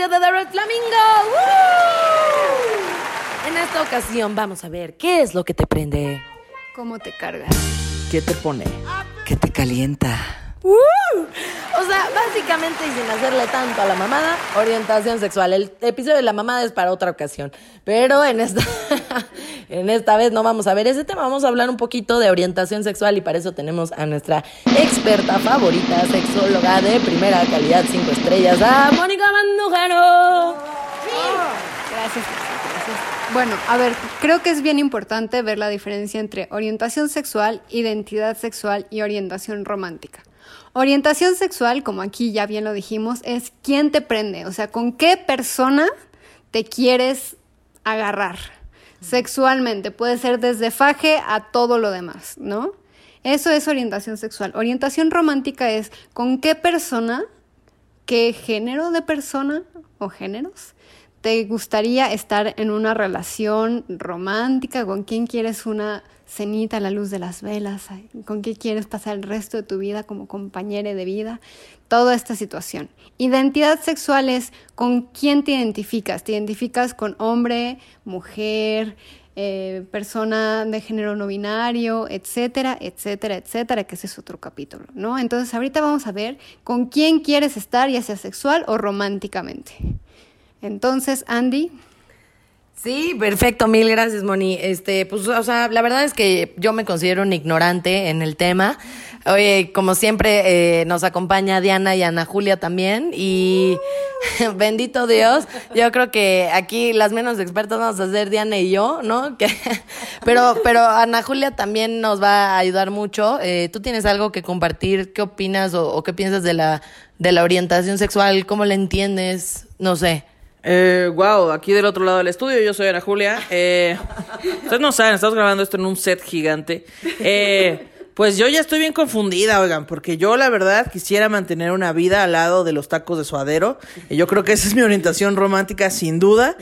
episodio de The Red Flamingo. ¡Woo! En esta ocasión vamos a ver qué es lo que te prende. ¿Cómo te cargas? ¿Qué te pone? ¿Qué te calienta? ¡Woo! O sea, básicamente y sin hacerle tanto a la mamada, orientación sexual. El episodio de la mamada es para otra ocasión. Pero en esta, en esta vez no vamos a ver ese tema, vamos a hablar un poquito de orientación sexual y para eso tenemos a nuestra experta favorita, sexóloga de primera calidad, cinco estrellas, a Mónica Mandujano. Gracias, gracias. Bueno, a ver, creo que es bien importante ver la diferencia entre orientación sexual, identidad sexual y orientación romántica. Orientación sexual, como aquí ya bien lo dijimos, es quién te prende, o sea, con qué persona te quieres agarrar sexualmente. Puede ser desde faje a todo lo demás, ¿no? Eso es orientación sexual. Orientación romántica es con qué persona, qué género de persona o géneros te gustaría estar en una relación romántica, con quién quieres una cenita a la luz de las velas, con quién quieres pasar el resto de tu vida como compañera de vida, toda esta situación. Identidad sexual es con quién te identificas, te identificas con hombre, mujer, eh, persona de género no binario, etcétera, etcétera, etcétera, que ese es otro capítulo, ¿no? Entonces ahorita vamos a ver con quién quieres estar, ya sea sexual o románticamente. Entonces, Andy. Sí, perfecto, mil gracias, Moni. Este, pues, o sea, la verdad es que yo me considero un ignorante en el tema. Oye, como siempre, eh, nos acompaña Diana y Ana Julia también. Y bendito Dios, yo creo que aquí las menos expertas vamos a ser Diana y yo, ¿no? Pero, pero Ana Julia también nos va a ayudar mucho. Eh, ¿Tú tienes algo que compartir? ¿Qué opinas o, o qué piensas de la, de la orientación sexual? ¿Cómo la entiendes? No sé. Eh, wow, aquí del otro lado del estudio, yo soy Ana Julia. Eh, ustedes no saben, estamos grabando esto en un set gigante. Eh, pues yo ya estoy bien confundida, oigan, porque yo la verdad quisiera mantener una vida al lado de los tacos de suadero. Y yo creo que esa es mi orientación romántica, sin duda.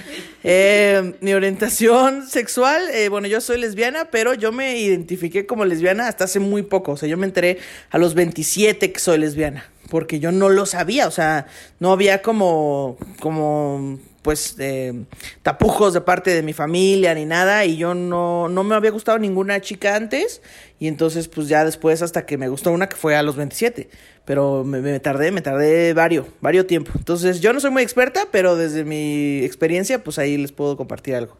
Eh, mi orientación sexual, eh, bueno, yo soy lesbiana, pero yo me identifiqué como lesbiana hasta hace muy poco. O sea, yo me enteré a los 27 que soy lesbiana porque yo no lo sabía, o sea, no había como, como, pues, eh, tapujos de parte de mi familia ni nada, y yo no, no me había gustado ninguna chica antes, y entonces, pues, ya después hasta que me gustó una que fue a los 27, pero me, me tardé, me tardé varios, varios tiempo. Entonces, yo no soy muy experta, pero desde mi experiencia, pues, ahí les puedo compartir algo.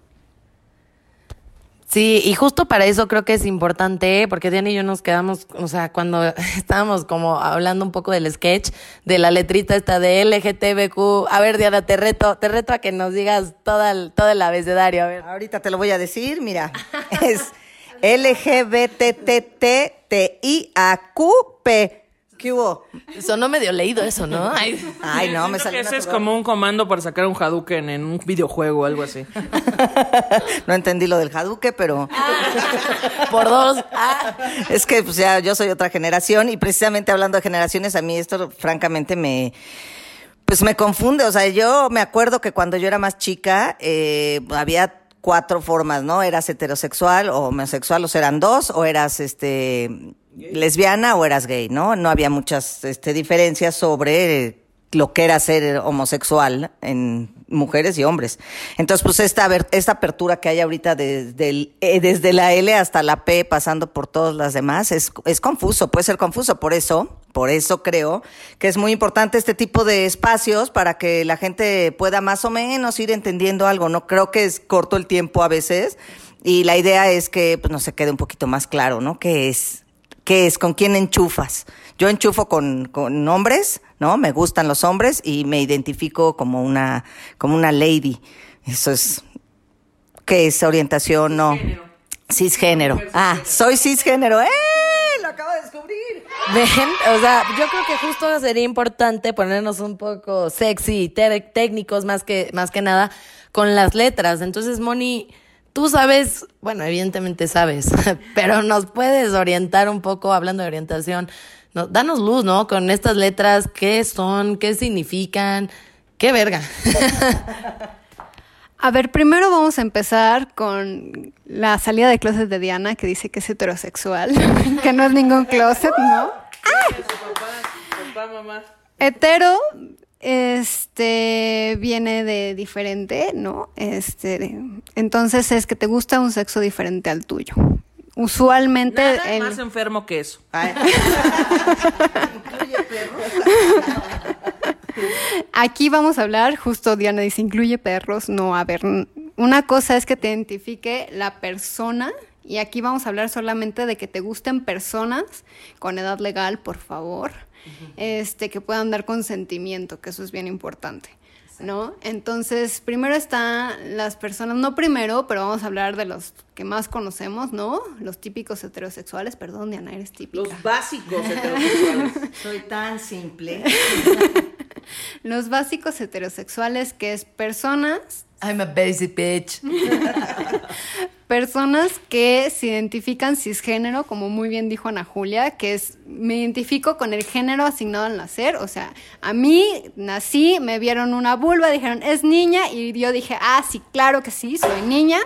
Sí, y justo para eso creo que es importante, porque Diana y yo nos quedamos, o sea, cuando estábamos como hablando un poco del sketch, de la letrita esta de LGTBQ. A ver, Diana, te reto, te reto a que nos digas toda el, todo el abecedario. A ver. Ahorita te lo voy a decir, mira. Es LGBTTTIAQP. ¿Qué hubo? Sonó medio leído eso, ¿no? Ay. Ay, no, me salió que ese es como un comando para sacar un Hadouken en un videojuego o algo así. No entendí lo del Hadouken, pero Por dos. Ah. es que pues ya yo soy otra generación y precisamente hablando de generaciones, a mí esto francamente me pues me confunde. O sea, yo me acuerdo que cuando yo era más chica eh, había cuatro formas, ¿no? Eras heterosexual o homosexual, o sea, eran dos, o eras este lesbiana o eras gay, ¿no? No había muchas este, diferencias sobre lo que era ser homosexual en mujeres y hombres. Entonces, pues esta, esta apertura que hay ahorita desde, eh, desde la L hasta la P, pasando por todas las demás, es, es confuso, puede ser confuso. Por eso, por eso creo que es muy importante este tipo de espacios para que la gente pueda más o menos ir entendiendo algo. No creo que es corto el tiempo a veces. Y la idea es que pues, no se quede un poquito más claro, ¿no? ¿Qué es? ¿Qué es? ¿Con quién enchufas? Yo enchufo con, con hombres, ¿no? Me gustan los hombres y me identifico como una, como una lady. Eso es, ¿qué es? Orientación, no. Cisgénero. Ah, soy cisgénero. ¡Eh! Lo acabo de descubrir. Ven, o sea, yo creo que justo sería importante ponernos un poco sexy técnicos más que, más que nada con las letras. Entonces, Moni, tú sabes, bueno, evidentemente sabes, pero nos puedes orientar un poco, hablando de orientación, no, danos luz, ¿no? Con estas letras, ¿qué son? ¿Qué significan? ¡Qué verga! A ver, primero vamos a empezar con la salida de closet de Diana, que dice que es heterosexual, que no es ningún closet, ¿no? Papá, mamá. Hetero este viene de diferente, ¿no? Este, entonces es que te gusta un sexo diferente al tuyo. Usualmente Nada el- más enfermo que eso. Incluye perros. Aquí vamos a hablar, justo Diana dice, incluye perros, no, a ver, una cosa es que te identifique la persona y aquí vamos a hablar solamente de que te gusten personas con edad legal, por favor, este, que puedan dar consentimiento, que eso es bien importante. ¿No? Entonces, primero están las personas, no primero, pero vamos a hablar de los que más conocemos, ¿no? Los típicos heterosexuales, perdón, Diana, eres típica. Los básicos heterosexuales. Soy tan simple. Los básicos heterosexuales, que es personas I'm a basic bitch. Personas que se identifican cisgénero, como muy bien dijo Ana Julia, que es, me identifico con el género asignado al nacer. O sea, a mí nací, me vieron una vulva, dijeron, es niña, y yo dije, ah, sí, claro que sí, soy niña.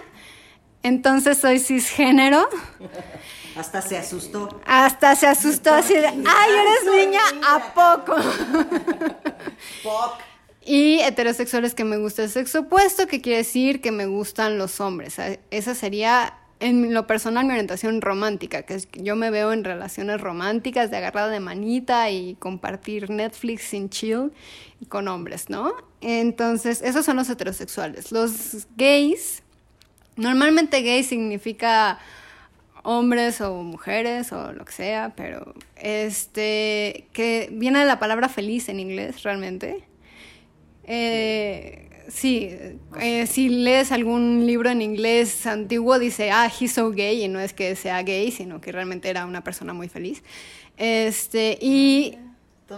Entonces soy cisgénero. Hasta se asustó. Hasta se asustó así de, ay, eres niña, ¿a poco? Poc. Y heterosexuales que me gusta el sexo opuesto, que quiere decir que me gustan los hombres. Esa sería, en lo personal, mi orientación romántica, que yo me veo en relaciones románticas de agarrada de manita y compartir Netflix sin chill con hombres, ¿no? Entonces, esos son los heterosexuales. Los gays, normalmente gay significa hombres o mujeres o lo que sea, pero este, que viene de la palabra feliz en inglés realmente. Eh, sí, eh, si lees algún libro en inglés antiguo dice, ah, he's so gay, y no es que sea gay, sino que realmente era una persona muy feliz. Este, y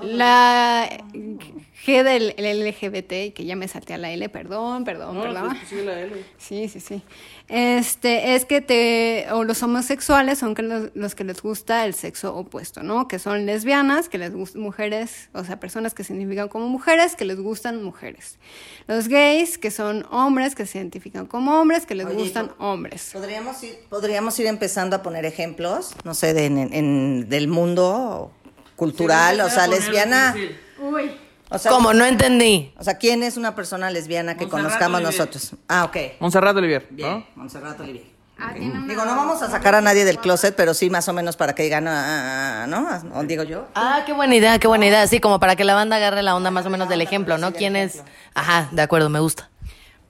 la G del el LGBT, que ya me salté a la L, perdón, perdón, No, perdón. pues, la L. Sí, sí, sí. Este, es que te, o los homosexuales son que los, los que les gusta el sexo opuesto, ¿no? Que son lesbianas, que les gustan mujeres, o sea, personas que se identifican como mujeres, que les gustan mujeres. Los gays, que son hombres, que se identifican como hombres, que les Oye, gustan hombres. Podríamos ir, podríamos ir empezando a poner ejemplos, no sé, de, en, en- del mundo cultural, Sí, o sea, lesbiana. Uy. O sea, ¿Cómo? No entendí. O sea, ¿quién es una persona lesbiana que Montserrat conozcamos Olivier. nosotros? Ah, ok. Montserrat Olivier, Bien, ¿no? Montserrat Olivier. Ah, Digo, no vamos a sacar a nadie del closet, pero sí más o menos para que digan, ah, ¿no? ¿O digo yo? Ah, qué buena idea, qué buena idea. Así como para que la banda agarre la onda más o menos del ejemplo, ¿no? ¿Quién es? Ajá, de acuerdo, me gusta.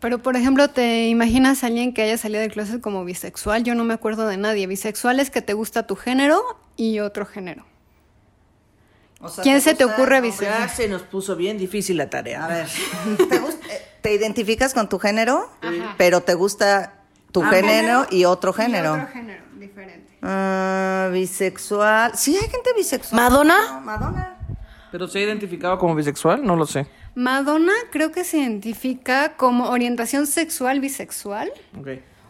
Pero, por ejemplo, ¿te imaginas a alguien que haya salido del closet como bisexual? Yo no me acuerdo de nadie. Bisexual es que te gusta tu género y otro género. O sea, ¿Quién se te ocurre? Ya se nos puso bien difícil la tarea. A ver, ¿te, gusta- eh, te identificas con tu género, Ajá. pero te gusta tu Ah, género y otro Y género? otro género, diferente. Ah, bisexual. Sí, hay gente bisexual. ¿Madonna? No, Madonna. ¿Pero se ha identificado como bisexual? No lo sé. Madonna creo que se identifica como orientación sexual bisexual. Ok.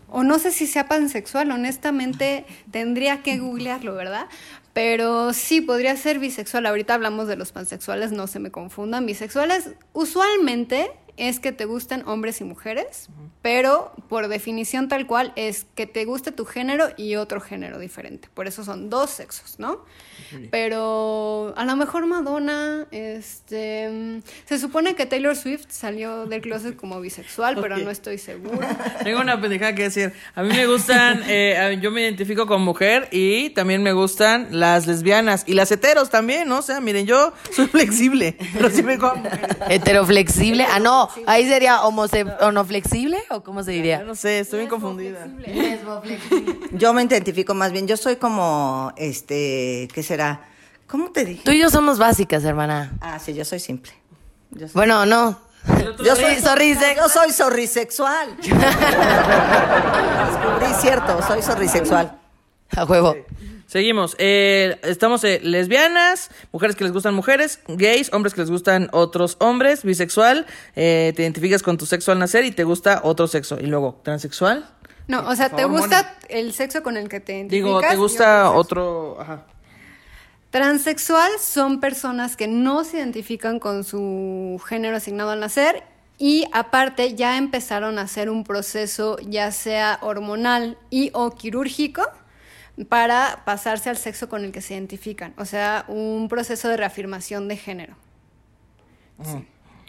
O no sé si sea pansexual, honestamente tendría que googlearlo, ¿verdad? Pero sí, podría ser bisexual. Ahorita hablamos de los pansexuales, no se me confundan. Bisexuales usualmente es que te gusten hombres y mujeres, pero por definición tal cual es que te guste tu género y otro género diferente. Por eso son dos sexos, ¿no? Pero a lo mejor Madonna, este, se supone que Taylor Swift salió del closet como bisexual, pero no estoy segura. Tengo una pendejada que decir. A mí me gustan, eh, yo me identifico como mujer y también me gustan las lesbianas y las heteros también, ¿no? O sea, miren, yo soy flexible, pero sí me como mujer. Heteroflexible. Ah, no, ahí sería homose flexible o cómo se diría. no sé, estoy bien confundida. Yo me identifico más bien, yo soy como, este, ¿qué será? ¿Cómo te dije? Tú y yo somos básicas, hermana. Ah, sí, yo soy simple. Yo soy, Bueno, no. yo soy, Sí, sorrise- yo soy sorrisexual. Descubrí, cierto, soy sorrisexual. A huevo. Seguimos. Eh, estamos eh, lesbianas, mujeres que les gustan mujeres, gays, hombres que les gustan otros hombres, bisexual, eh, te identificas con tu sexo al nacer y te gusta otro sexo. Y luego, transexual. No, o sea, ¿te gusta el sexo con el que te identificas? Digo, ¿te gusta otro otro? Ajá. Transexual son personas que no se identifican con su género asignado al nacer y aparte ya empezaron a hacer un proceso ya sea hormonal y o quirúrgico para pasarse al sexo con el que se identifican, o sea, un proceso de reafirmación de género.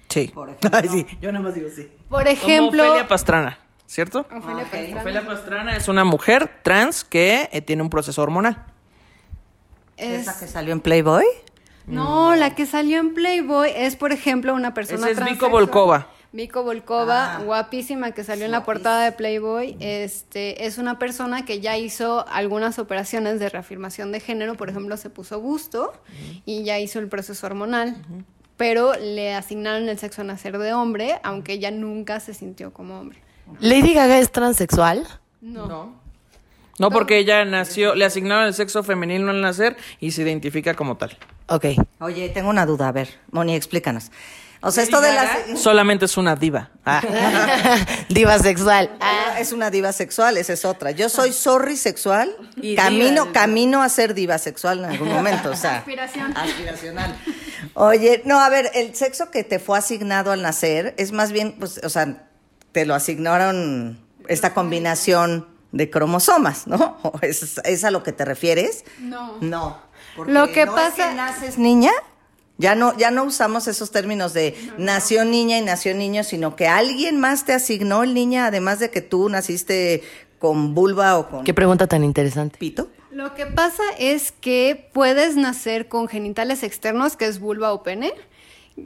Sí. Ay, sí. Yo nada más digo sí. Por ejemplo, Como Ofelia Pastrana, ¿cierto? Ofelia Pastrana. Ofelia Pastrana es una mujer trans que eh, tiene un proceso hormonal. es- ¿Esa que salió en Playboy? No, la que salió en Playboy es, por ejemplo, una persona Esa es Vico. Volkova. Vico Volkova, Ah. guapísima, que salió en la portada de Playboy. Este, es una persona que ya hizo algunas operaciones de reafirmación de género. Por ejemplo, se puso busto y ya hizo el proceso hormonal. Pero le asignaron el sexo a nacer de hombre, aunque ella nunca se sintió como hombre. ¿Lady Gaga es transexual? No. No, porque ella nació, le asignaron el sexo femenino al nacer y se identifica como tal. Ok. Oye, tengo una duda. A ver, Moni, explícanos. O sea, esto de las... Solamente es una diva. Ah. Diva sexual. Ah, Es una diva sexual, esa es otra. Yo soy sorry sexual, Y camino, diva. camino a ser diva sexual en algún momento, o sea. Aspiración. Aspiracional. Oye, no, a ver, el sexo que te fue asignado al nacer es más bien, pues, o sea, te lo asignaron esta combinación de cromosomas, ¿no? ¿O ¿Es, es a lo que te refieres? No. No. porque Lo que no es pasa- naces niña. Ya no, ya no usamos esos términos de nació niña y nació niño, sino que alguien más te asignó el niña, además de que tú naciste con vulva o con Qué pregunta tan interesante. pito. Lo que pasa es que puedes nacer con genitales externos, que es vulva o pene,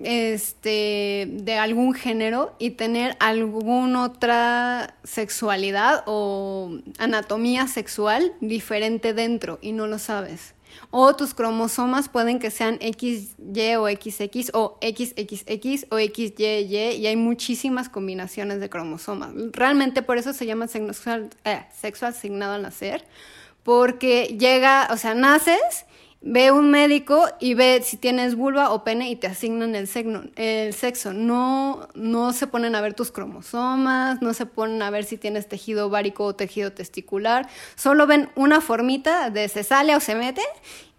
este, de algún género y tener alguna otra sexualidad o anatomía sexual diferente dentro y no lo sabes. O tus cromosomas pueden que sean XY o XX o XXX o XYY y hay muchísimas combinaciones de cromosomas. Realmente por eso se llama sexual, eh, sexo asignado al nacer, porque llega, o sea, naces, ve un médico y ve si tienes vulva o pene y te asignan el, sexo. No, no se ponen a ver tus cromosomas, no se ponen a ver si tienes tejido ovárico o tejido testicular, solo ven una formita de se sale o se mete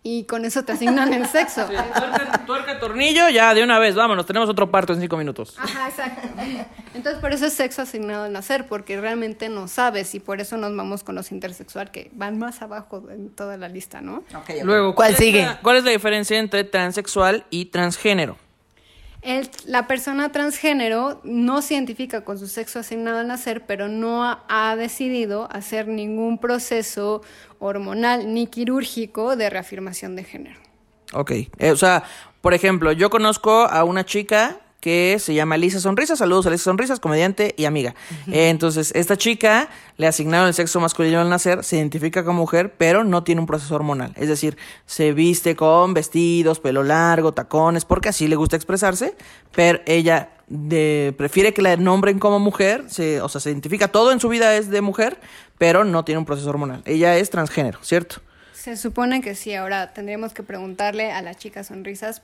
y con eso te asignan el sexo. Tuerca, tuerca, tornillo, ya de una vez, vámonos, tenemos otro parto en cinco minutos. Ajá, exacto. Entonces, por eso es sexo asignado al nacer, porque realmente no sabes y por eso nos vamos con los intersexual que van más abajo en toda la lista, ¿no? Luego, ¿Cuál sigue? la- ¿Cuál es la diferencia entre transexual y transgénero? El- la persona transgénero no se identifica con su sexo asignado al nacer, pero no ha, decidido hacer ningún proceso hormonal ni quirúrgico de reafirmación de género. Ok, eh, o sea, por ejemplo, yo conozco a una chica que se llama Lisa Sonrisas, saludos a Lisa Sonrisas, comediante y amiga. Eh, entonces, esta chica le asignaron el sexo masculino al nacer, se identifica como mujer, pero no tiene un proceso hormonal. Es decir, se viste con vestidos, pelo largo, tacones, porque así le gusta expresarse, pero ella de- prefiere que la nombren como mujer, se, o sea, se identifica todo en su vida es de mujer, pero no tiene un proceso hormonal. Ella es transgénero, ¿cierto? Se supone que sí, ahora tendríamos que preguntarle a la chica sonrisas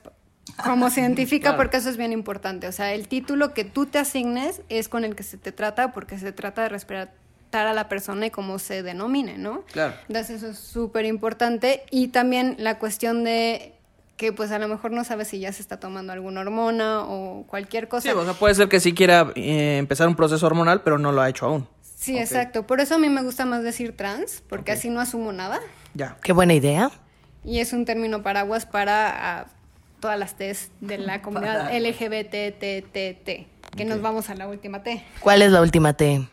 cómo se identifica, porque eso es bien importante. O sea, el título que tú te asignes es con el que se te trata, porque se trata de respetar a la persona y cómo se denomine, ¿no? Claro. Entonces eso es súper importante. Y también la cuestión de que pues a lo mejor no sabes si ya se está tomando alguna hormona o cualquier cosa. Sí, o sea, puede ser que sí quiera eh, empezar un proceso hormonal, pero no lo ha hecho aún. Sí, exacto. Por eso a mí me gusta más decir trans, porque así no asumo nada. Ya. Qué buena idea. Y es un término paraguas para ah, todas las T's de la comunidad LGBTTT, que nos vamos a la última T. ¿Cuál es la última T?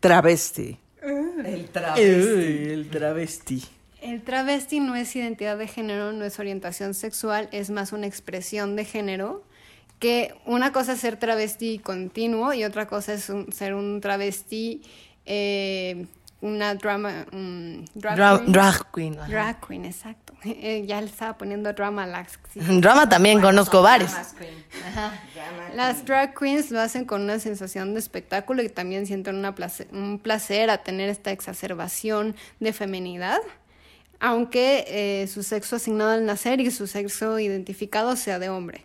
Travesti. El el travesti. El travesti no es identidad de género, no es orientación sexual, es más una expresión de género. Que una cosa es ser travesti continuo y otra cosa es un- ser un travesti, eh, una drama, un drag, Dra- queen. drag queen. ajá. Drag queen, exacto. Eh, ya le estaba poniendo drama a la Drama también conozco varios. Las drag queens lo hacen con una sensación de espectáculo y también sienten una place- un placer a tener esta exacerbación de feminidad, aunque eh, su sexo asignado al nacer y su sexo identificado sea de hombre.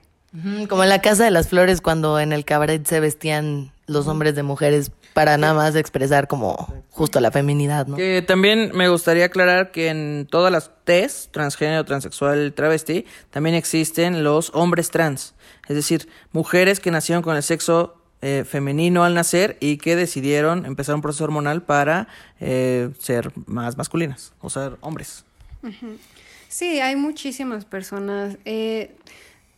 Como en la Casa de las Flores cuando en el cabaret se vestían los hombres de mujeres para nada más expresar como justo la feminidad, ¿no? Que también me gustaría aclarar que en todas las T's, transgénero, transexual, travesti, también existen los hombres trans. Es decir, mujeres que nacieron con el sexo eh, femenino al nacer y que decidieron empezar un proceso hormonal para eh, ser más masculinas, o ser hombres. Sí, hay muchísimas personas. eh,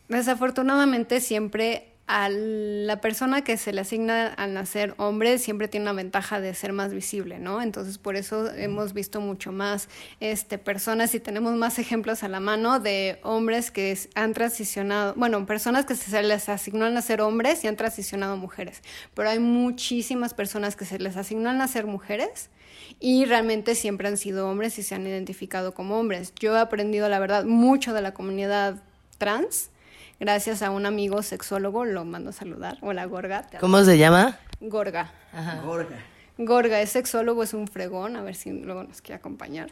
desafortunadamente siempre a la persona que se le asigna al nacer hombre siempre tiene una ventaja de ser más visible, ¿no? Entonces por eso hemos visto mucho más este, personas y tenemos más ejemplos a la mano de hombres que han transicionado, bueno, personas que se les asignó al nacer hombres y han transicionado mujeres, pero hay muchísimas personas que se les asignó al nacer mujeres y realmente siempre han sido hombres y se han identificado como hombres. Yo he aprendido, la verdad, mucho de la comunidad trans gracias a un amigo sexólogo, lo mando a saludar. Hola, Gorga. ¿Cómo se llama? Gorga. Gorga. Gorga es sexólogo, es un fregón, a ver si luego nos quiere acompañar.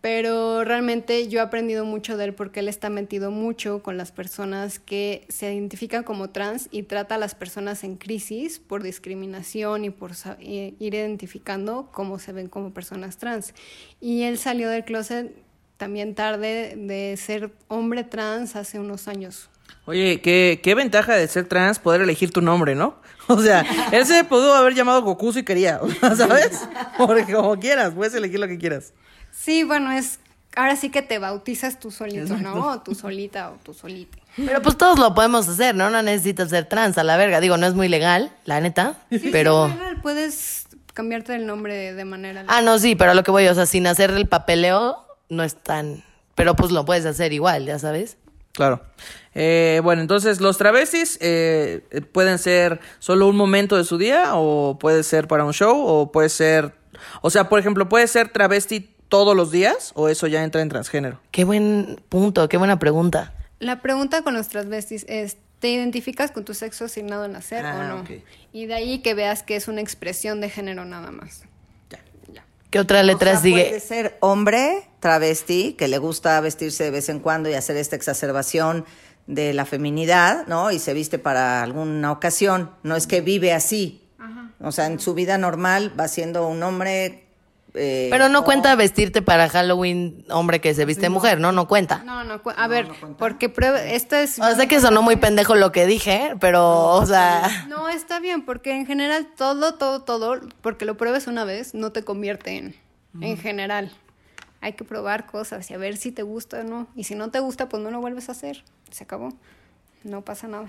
Pero realmente yo he aprendido mucho de él porque él está metido mucho con las personas que se identifican como trans y trata a las personas en crisis por discriminación y por ir identificando cómo se ven como personas trans. Y él salió del closet también tarde de ser hombre trans hace unos años. Oye, qué, qué ventaja de ser trans poder elegir tu nombre, ¿no? O sea, él se pudo haber llamado Goku si quería, ¿sabes? Porque como quieras, puedes elegir lo que quieras. Sí, bueno, es ahora sí que te bautizas tú solito, ¿no? O tú solita o tú solita. Pero pues todos lo podemos hacer, ¿no? No necesitas ser trans a la verga. Digo, no es muy legal, la neta, pero... Sí, legal. Puedes cambiarte el nombre de manera... Ah, no, sí, pero a lo que voy, o sea, sin hacer el papeleo, no es tan... Pero pues lo puedes hacer igual, ya sabes. Claro. Eh, bueno, entonces los travestis eh, pueden ser solo un momento de su día o puede ser para un show o puede ser... O sea, por ejemplo, puede ser travesti todos los días o eso ya entra en transgénero? Qué buen punto, qué buena pregunta. La pregunta con los transvestis es, ¿te identificas con tu sexo asignado al nacer o Ah, no? ok. Y de ahí que veas que es una expresión de género nada más. ¿Qué otra letra O sea, sigue? Puede ser hombre, travesti, que le gusta vestirse de vez en cuando y hacer esta exacerbación de la feminidad, ¿no? Y se viste para alguna ocasión. No es que vive así. O sea, en su vida normal va siendo un hombre. Eh, Pero no cuenta vestirte para Halloween hombre que se viste mujer, ¿no? No cuenta. No, no, cu- a ver, porque prueba, esta es... O sea, sé que sonó muy pendejo lo que dije, pero, o sea... No, está bien, porque en general todo, todo, todo, porque lo pruebes una vez, no te convierte en, en general. Hay que probar cosas y a ver si te gusta o no. Y si no te gusta, pues no lo vuelves a hacer. Se acabó. No pasa nada.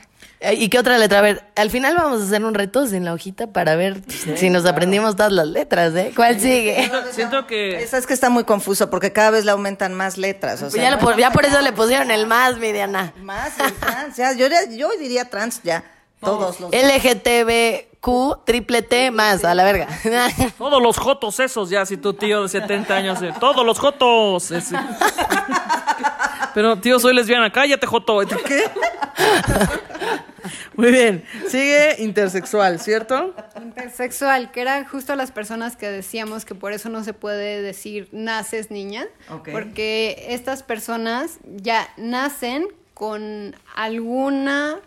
¿Y qué otra letra? A ver, al final vamos a hacer un reto en la hojita para ver si nos aprendimos todas las letras, ¿eh? ¿Cuál sigue? Siento, siento que... Esa es que está muy confuso porque cada vez le aumentan más letras. O sea, ya, no por, es ya por eso le pusieron el más, mi Diana. más el trans. Ya, yo, diría- yo diría trans ya. Todos los. LGTBQ, triple T más, a la verga. Todos los jotos esos, ya, si tu tío de 70 años, eh, todos los jotos. ese. Pero, tío, soy lesbiana, cállate, joto. ¿Y tú ¿Qué? Muy bien. Sigue intersexual, ¿cierto? Intersexual, que eran justo las personas que decíamos que por eso no se puede decir naces niña, porque estas personas ya nacen con alguna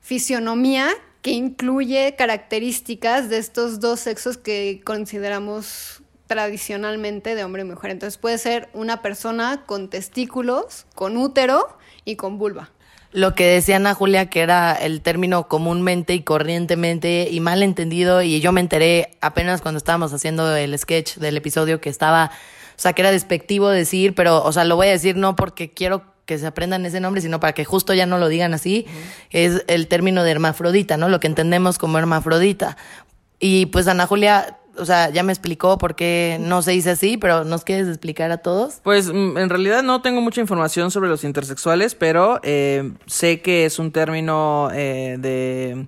fisionomía que incluye características de estos dos sexos que consideramos tradicionalmente de hombre y mujer. Entonces puede ser una persona con testículos, con útero y con vulva. Lo que decía Ana Julia, que era el término comúnmente y corrientemente y mal entendido, y yo me enteré apenas cuando estábamos haciendo el sketch del episodio que estaba, o sea, que era despectivo decir, pero, o sea, lo voy a decir no porque quiero que se aprendan ese nombre, sino para que justo ya no lo digan así, es el término de hermafrodita, ¿no? Lo que entendemos como hermafrodita. Y pues Ana Julia, o sea, ya me explicó por qué no se dice así, pero ¿nos quieres explicar a todos? Pues mm, en realidad no tengo mucha información sobre los intersexuales, pero eh, sé que es un término eh, de...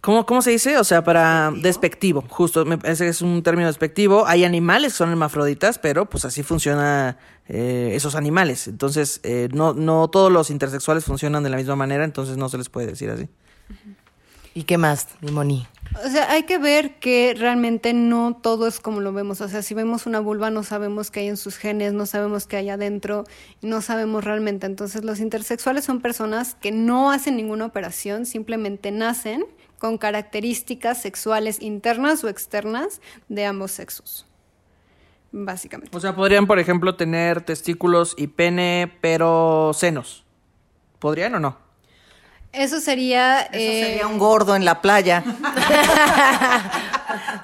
¿Cómo, ¿Cómo se dice? O sea, para despectivo, justo, me parece que es un término despectivo. Hay animales que son hermafroditas, pero pues así funciona eh, esos animales. Entonces, eh, no, no todos los intersexuales funcionan de la misma manera, entonces no se les puede decir así. ¿Y qué más, mi Moni? O sea, hay que ver que realmente no todo es como lo vemos. O sea, si vemos una vulva no sabemos qué hay en sus genes, no sabemos qué hay adentro, no sabemos realmente. Entonces, los intersexuales son personas que no hacen ninguna operación, simplemente nacen con características sexuales internas o externas de ambos sexos. Básicamente. O sea, podrían, por ejemplo, tener testículos y pene, pero senos. ¿Podrían o no? Eso sería... Eso eh, sería un gordo en la playa.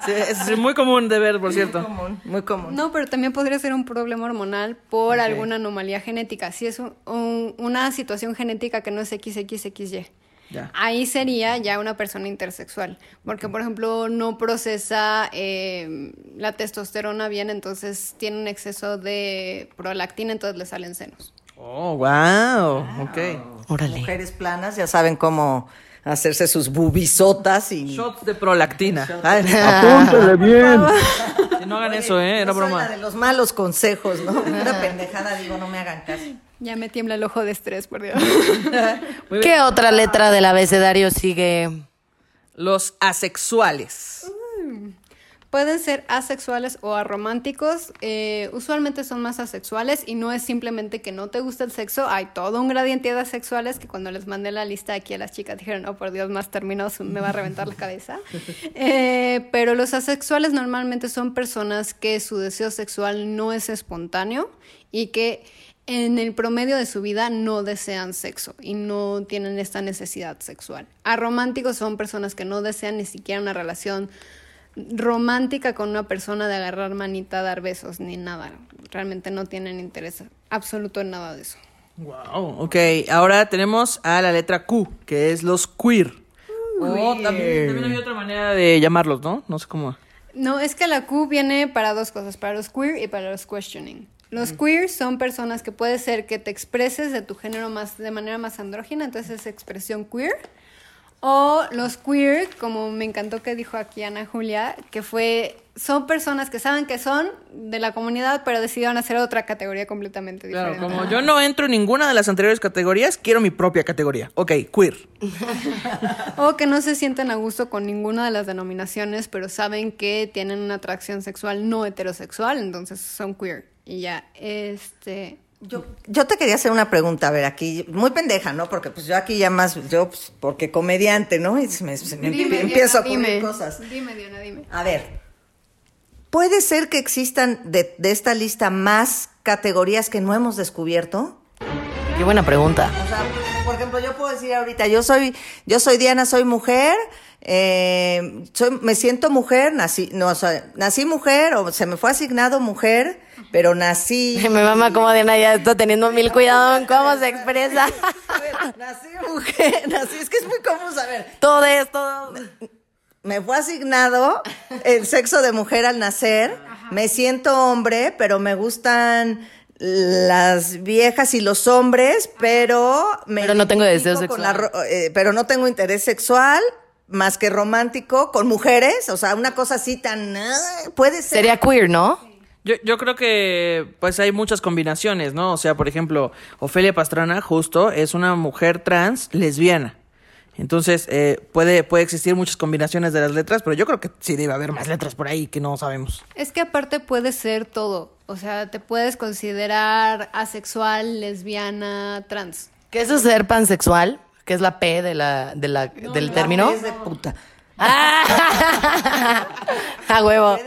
Sí, es muy común de ver, por cierto. común, muy común. No, pero también podría ser un problema hormonal por alguna anomalía genética. Si es un- un- una situación genética que no es XXXY. Ya. ahí sería ya una persona intersexual. Porque, por ejemplo, no procesa eh, la testosterona bien, entonces tiene un exceso de prolactina, entonces le salen senos. Oh, wow. Ok. Órale. Mujeres planas ya saben cómo hacerse sus bubisotas y... Shots de prolactina. Apúntele bien. si no hagan eso, ¿eh? Era Yo soy la broma. de los malos consejos, ¿no? Una pendejada, digo, no me hagan caso. Ya me tiembla el ojo de estrés, por Dios. ¿Qué otra letra del abecedario sigue? Los asexuales. Pueden ser asexuales o arománticos. eh, usualmente son más asexuales y no es simplemente que no te gusta el sexo. Hay todo un gradiente de asexuales que cuando les mandé la lista aquí a las chicas dijeron, oh por Dios, más términos, me va a reventar la cabeza. Eh, pero los asexuales normalmente son personas que su deseo sexual no es espontáneo y que en el promedio de su vida no desean sexo y no tienen esta necesidad sexual. Arománticos son personas que no desean ni siquiera una relación romántica con una persona de agarrar manita, dar besos, ni nada. Realmente no tienen interés absoluto en nada de eso. Wow. Ok, ahora tenemos a la letra Q, que es los queer. Oh, también, también había otra manera de llamarlos, ¿no? No sé cómo. No, es que la Q viene para dos cosas, para los queer y para los questioning. Los queer son personas que puede ser que te expreses de tu género más de manera más andrógina, entonces es expresión queer. O los queer, como me encantó que dijo aquí Ana Julia, que fue son personas que saben que son de la comunidad, pero decidieron hacer otra categoría completamente Claro, diferente. como yo no entro en ninguna de las anteriores categorías, quiero mi propia categoría. Ok, queer. O que no se sienten a gusto con ninguna de las denominaciones, pero saben que tienen una atracción sexual no heterosexual, entonces son queer. Y ya, este... Yo, yo te quería hacer una pregunta, a ver, aquí, muy pendeja, ¿no? Porque pues yo aquí ya más, yo, pues, porque comediante, ¿no? Y se me, se me Dime, empiezo a Diana, ocurrir dime. cosas. Dime, Diana, dime. A ver, ¿puede ser que existan de, de esta lista más categorías que no hemos descubierto? Qué buena pregunta. O sea, por ejemplo, yo puedo decir ahorita, yo soy, yo soy Diana, soy mujer, eh, soy, me siento mujer, nací, no, o sea, nací mujer o se me fue asignado mujer, pero nací. Mi mamá como Diana ya está teniendo mil cuidado en cómo se expresa. Nací mujer, nací, es que es muy común saber. Todo esto. Me fue asignado el sexo de mujer al nacer, me siento hombre, pero me gustan las viejas y los hombres, pero me Pero no tengo deseo sexual. la ro- eh, pero no tengo interés sexual más que romántico con mujeres, o sea, una cosa así tan ah, puede ser. Sería queer, ¿no? Yo, yo creo que pues hay muchas combinaciones, ¿no? O sea, por ejemplo, Ofelia Pastrana justo es una mujer trans lesbiana. Entonces, eh, puede, puede existir muchas combinaciones de las letras, pero yo creo que sí debe haber más letras por ahí que no sabemos. Es que aparte puede ser todo. O sea, te puedes considerar asexual, lesbiana, trans. ¿Qué es ser pansexual? Que es la P de la, de la, del término. Es de puta. ¡Ah! A huevo.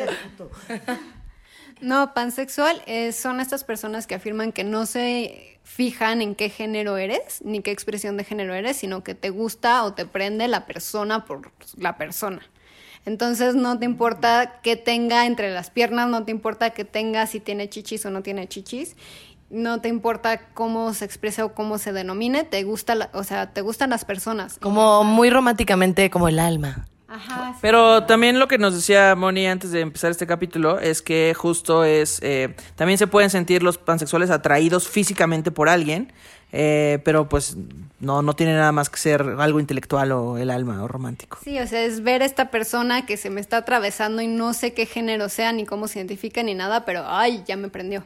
No, pansexual eh, son estas personas que afirman que no se fijan en qué género eres, ni qué expresión de género eres, sino que te gusta o te prende la persona por la persona. Entonces no te importa qué tenga entre las piernas, no te importa que tenga si tiene chichis o no tiene chichis, no te importa cómo se expresa o cómo se denomine, te gusta, la- o sea, te gustan las personas. Como muy románticamente, como el alma. Ajá, Pero también lo que nos decía Moni antes de empezar este capítulo es que justo es, eh, también se pueden sentir los pansexuales atraídos físicamente por alguien, eh, pero pues no, no tiene nada más que ser algo intelectual o el alma o romántico. Sí, o sea, es ver a esta persona que se me está atravesando y no sé qué género sea, ni cómo se identifica, ni nada, pero ay, ya me prendió.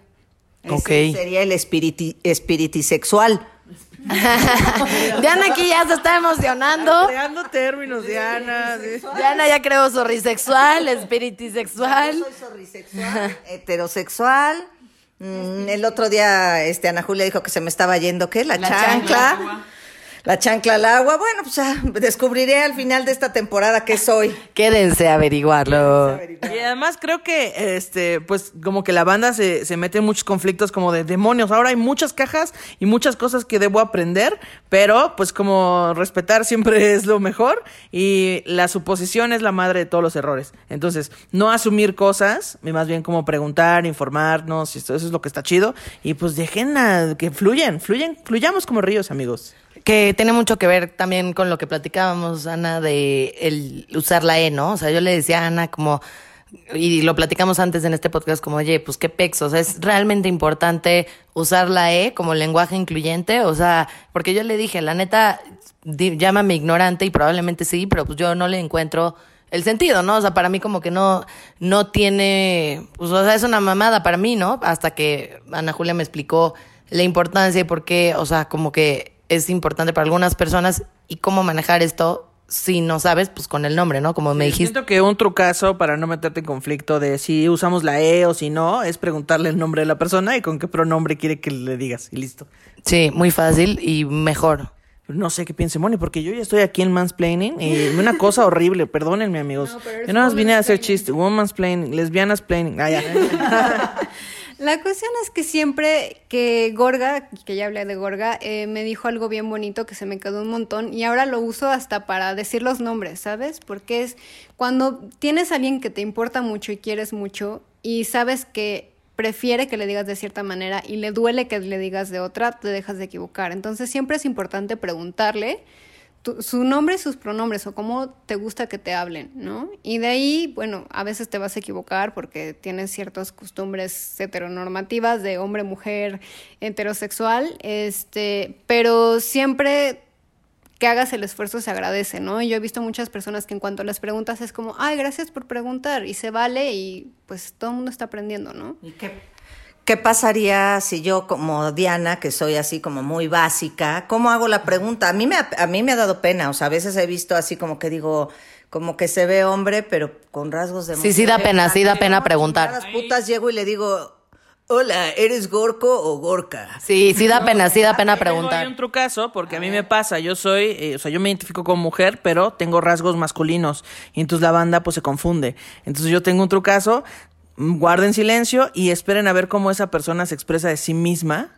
Ese Ok. sería el espiriti, espiritisexual. Diana aquí ya se está emocionando. Creando términos, Diana. Diana ya creó sorrisexual, espiritisexual. Yo soy sorrisexual, heterosexual. Mm, el otro día, este, Ana Julia dijo que se me estaba yendo, ¿qué? La, La chancla. chancla. La chancla al agua. Bueno, pues ya descubriré al final de esta temporada qué soy. Quédense a averiguarlo. Y además creo que, este, pues, como que la banda se, se mete en muchos conflictos como de demonios. Ahora hay muchas cajas y muchas cosas que debo aprender, pero pues como respetar siempre es lo mejor y la suposición es la madre de todos los errores. Entonces, no asumir cosas, más bien como preguntar, informarnos, y esto, eso es lo que está chido. Y pues dejen a- que fluyan, fluyen, fluyamos como ríos, amigos. Que tiene mucho que ver también con lo que platicábamos, Ana, de el usar la E, ¿no? O sea, yo le decía a Ana como, y lo platicamos antes en este podcast, como, oye, pues qué pex, o sea, es realmente importante usar la E como lenguaje incluyente, o sea, porque yo le dije, la neta, llámame ignorante y probablemente sí, pero pues yo no le encuentro el sentido, ¿no? O sea, para mí como que no, no tiene, pues, o sea, es una mamada para mí, ¿no? Hasta que Ana Julia me explicó la importancia y por qué, o sea, como que es importante para algunas personas y cómo manejar esto si no sabes, pues con el nombre, ¿no? Como me dijiste. Siento que un trucazo para no meterte en conflicto de si usamos la E o si no, es preguntarle el nombre de la persona y con qué pronombre quiere que le digas y listo. Sí, muy fácil y mejor. No sé qué piense Moni, porque yo ya estoy aquí en mansplaining y una cosa horrible, perdónenme amigos. No, yo nada más vine a hacer chiste, woman's planning, lesbianas planning. Ah, ya. La cuestión es que siempre que Gorga, que ya hablé de Gorga, eh, me dijo algo bien bonito que se me quedó un montón y ahora lo uso hasta para decir los nombres, ¿sabes? Porque es cuando tienes a alguien que te importa mucho y quieres mucho y sabes que prefiere que le digas de cierta manera y le duele que le digas de otra, te dejas de equivocar. Entonces siempre es importante preguntarle su nombre y sus pronombres o cómo te gusta que te hablen, ¿no? Y de ahí, bueno, a veces te vas a equivocar porque tienes ciertas costumbres heteronormativas de hombre, mujer, heterosexual, este, pero siempre que hagas el esfuerzo se agradece, ¿no? Y yo he visto muchas personas que en cuanto les preguntas es como, ay, gracias por preguntar, y se vale y pues todo el mundo está aprendiendo, ¿no? ¿Y qué, qué pasaría si yo, como Diana, que soy así como muy básica, cómo hago la pregunta? A mí me ha, a mí me ha dado pena, o sea, a veces he visto así como que digo, como que se ve hombre, pero con rasgos de Sí, sí da mujer. pena, sí da pena preguntar. A las putas llego y le digo, hola, ¿eres Gorco o Gorka? Sí, sí da pena, sí da pena preguntar. un trucazo, porque a mí me pasa, yo soy, eh, o sea, yo me identifico como mujer, pero tengo rasgos masculinos, y entonces la banda pues se confunde. Entonces yo tengo un trucazo, guarden silencio y esperen a ver cómo esa persona se expresa de sí misma,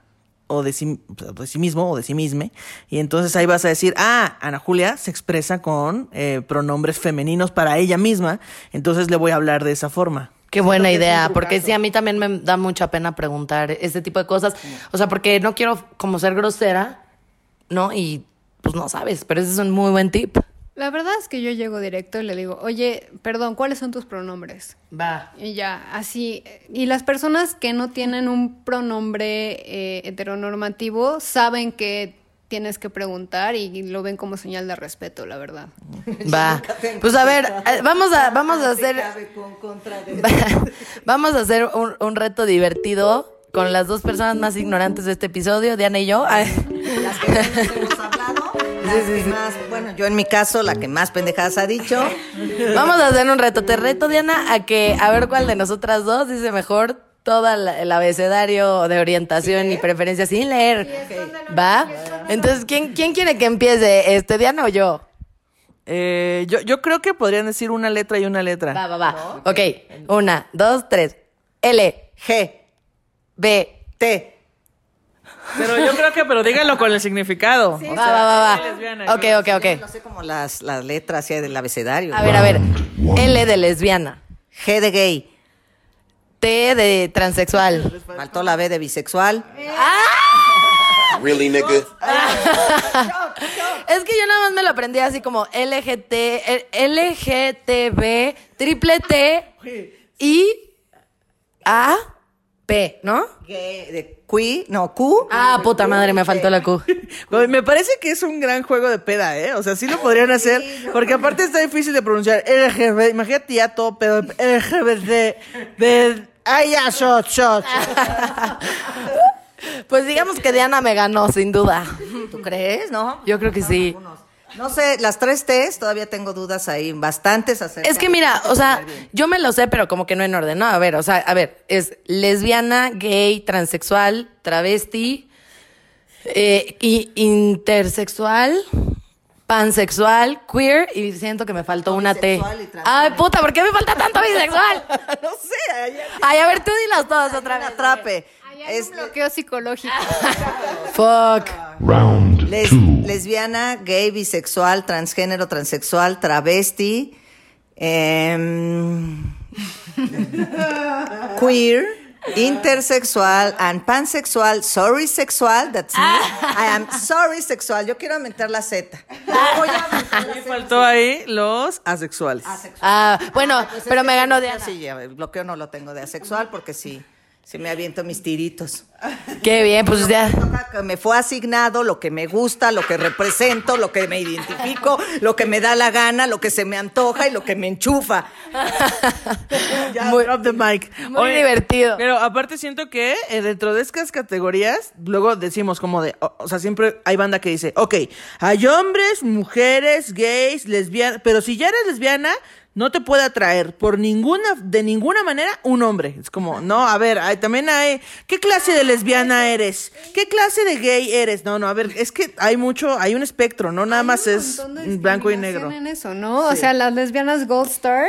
o de sí, de sí mismo, o de sí misma, y entonces ahí vas a decir, ah, Ana Julia se expresa con eh, pronombres femeninos para ella misma, entonces le voy a hablar de esa forma. Qué buena idea, porque sí, a mí también me da mucha pena preguntar ese tipo de cosas. O sea, porque no quiero como ser grosera, ¿no? Y pues no sabes, pero ese es un muy buen tip. La verdad es que yo llego directo y le digo, oye, perdón, ¿cuáles son tus pronombres? Va. Y ya, así. Y las personas que no tienen un pronombre eh, heteronormativo saben que tienes que preguntar y lo ven como señal de respeto, la verdad. Va. Pues a ver, eh, vamos a, vamos a hacer. Vamos a hacer un, un reto divertido con las dos personas más ignorantes de este episodio, Diana y yo. Las que las que más, bueno, yo en mi caso, la que más pendejadas ha dicho. Vamos a hacer un reto. Te reto, Diana, a que a ver cuál de nosotras dos dice mejor todo el abecedario de orientación y preferencia sin leer. ¿Va? Entonces, ¿quién, ¿quién quiere que empiece? ¿Este, Diana o yo? Eh, yo, yo creo que podrían decir una letra y una letra. Va, va, va. Ok. Una, dos, tres. L, G, B. T. Pero yo creo que, pero díganlo con el significado. O Va, sea, va, va, lesbiana, va. Ok, ok, ok. No sé como las, las letras así del abecedario. A ver, a ver. L de lesbiana. G de gay. T de transexual. Faltó la B de bisexual. Really, nigga? Es que yo nada más me lo aprendí así como LGT, eh, LGTB, triple T, I, A, P, ¿no? G de Q, no, Q. Ah, puta madre, me faltó la Q. Güey, Me parece que es un gran juego de peda, ¿eh? O sea, sí lo podrían hacer. Porque aparte está difícil de pronunciar. LGBT, imagínate ya todo pedo. LGBT. De. ¡Ay, ya, shot, shot! Pues digamos que Diana me ganó, sin duda. ¿Tú crees, no? Yo creo que sí. Algunos. No sé, las tres T's todavía tengo dudas ahí, bastantes acerca Es que mira, o sea, yo me lo sé, pero como que no en orden, ¿no? A ver, o sea, a ver, es lesbiana, gay, transexual, travesti, eh, y intersexual, pansexual, queer, y siento que me faltó una T. Ay, puta, ¿por qué me falta tanto bisexual? no sé, Ay, a ver, tú dilas todas otra vez. atrape. Es un bloqueo psicológico. Fuck. Round les- two. lesbiana, gay, bisexual, transgénero, transexual, travesti, em, queer, intersexual and pansexual, sorry sexual, that's me. I am sorry sexual. Yo quiero aumentar la Z. Voy a aumentar la Me Z. faltó ahí los asexuales. Ah, bueno, Pues es pero me ganó ya Diana. Sí, ya, el bloqueo no lo tengo de asexual porque sí, sí me aviento mis tiritos. Qué bien, pues ya. Me fue asignado lo que me gusta, lo que represento, lo que me identifico, lo que me da la gana, lo que se me antoja y lo que me enchufa. Ya, Muy- drop the mic. muy divertido. Pero aparte siento que eh, dentro de estas categorías, luego decimos como de, o, o sea, siempre hay banda que dice, ok, hay hombres, mujeres, gays, lesbianas, pero si ya eres lesbiana, no te puede atraer por ninguna, de ninguna manera un hombre. Es como, no, a ver, hay, también hay, ¿qué clase de lesbiana eres? ¿Qué clase de gay eres? No, no, a ver, es que hay mucho, hay un espectro, no nada más Hay es blanco y negro. En eso, ¿no? O sea, las lesbianas Gold Star,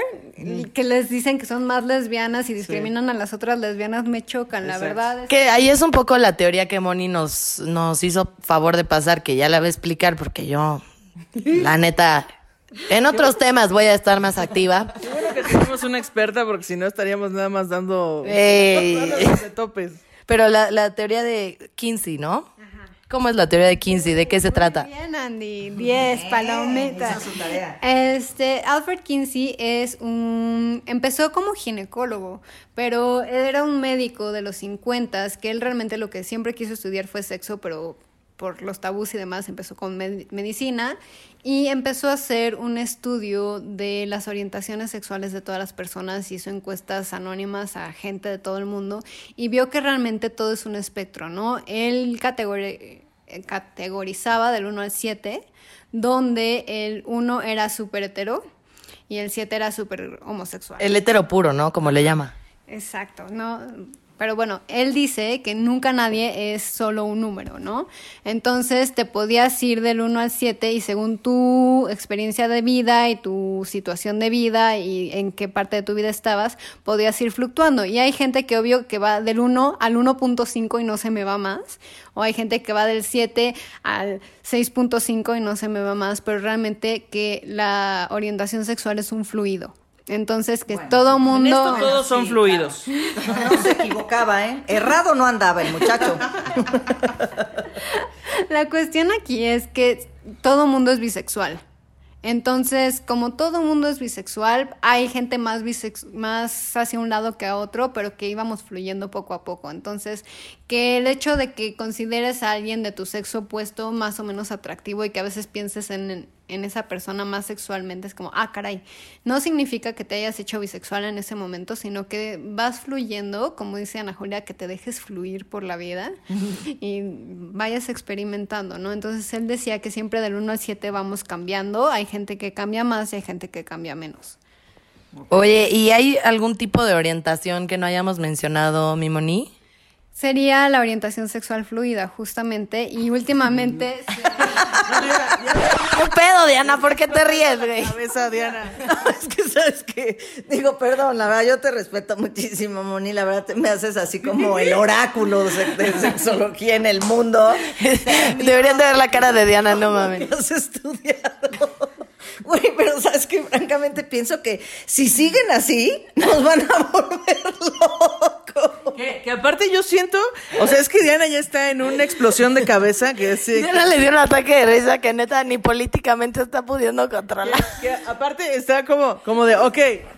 que les dicen que son más lesbianas y discriminan a las otras lesbianas, me chocan, la verdad. es- Que ahí es un poco la teoría que Moni nos, nos hizo favor de pasar, que ya la voy a explicar porque yo, la neta, en otros temas voy a estar más activa. Qué bueno que tenemos una experta porque si no estaríamos nada más dando Ey. de topes. Pero la, la teoría de Kinsey, ¿no? ¿Cómo es la teoría de Kinsey? ¿De qué se trata? Bien, Andy, 10 palomitas. esa es su tarea. Este, Alfred Kinsey es un empezó como ginecólogo, pero era un médico de los 50 que él realmente lo que siempre quiso estudiar fue sexo, pero por los tabús y demás empezó con med- medicina y empezó a hacer un estudio de las orientaciones sexuales de todas las personas, hizo encuestas anónimas a gente de todo el mundo y vio que realmente todo es un espectro, ¿no? Él categori- eh, categorizaba del 1 al 7, donde el 1 era súper hetero y el 7 era súper homosexual. El hetero puro, ¿no? Como le llama. Exacto, no. Pero bueno, él dice que nunca nadie es solo un número, ¿no? Entonces te podías ir del 1 al 7 y según tu experiencia de vida y tu situación de vida y en qué parte de tu vida estabas, podías ir fluctuando. Y hay gente que obvio que va del 1 al 1.5 y no se me va más. O hay gente que va del 7 al 6.5 y no se me va más. Pero realmente que la orientación sexual es un fluido. Entonces que todo En mundo... esto todos son sí, fluidos. No, no se equivocaba, ¿eh? Errado no andaba el muchacho. La cuestión aquí es que todo mundo es bisexual. Entonces, como todo mundo es bisexual, hay gente más, bisex más hacia un lado que a otro, pero que íbamos fluyendo poco a poco. Entonces, que el hecho de que consideres a alguien de tu sexo opuesto más o menos atractivo y que a veces pienses en, en esa persona más sexualmente, es como, ah, caray, no significa que te hayas hecho bisexual en ese momento, sino que vas fluyendo, como dice Ana Julia, que te dejes fluir por la vida y vayas experimentando, ¿no? Entonces él decía que siempre del 1 al 7 vamos cambiando, hay gente que cambia más y hay gente que cambia menos. Oye, ¿y hay algún tipo de orientación que no hayamos mencionado, mi Moni? Sería la orientación sexual fluida, justamente, y últimamente... ¿Qué pedo, Diana? ¿Por qué te ríes, güey? Cabeza, Diana. No, es que sabes que digo, perdón, la verdad yo te respeto muchísimo, Moni, la verdad te me haces así como el oráculo de, se- de sexología en el mundo. Deberían de ver la cara de Diana, no mames. has estudiado. Güey, pero sabes que francamente pienso que si siguen así, nos van a volver locos. Que, que aparte yo siento, o sea, es que Diana ya está en una explosión de cabeza que eh, Diana le dio un ataque de risa que neta ni políticamente está pudiendo controlar. que aparte está como, como de, ok,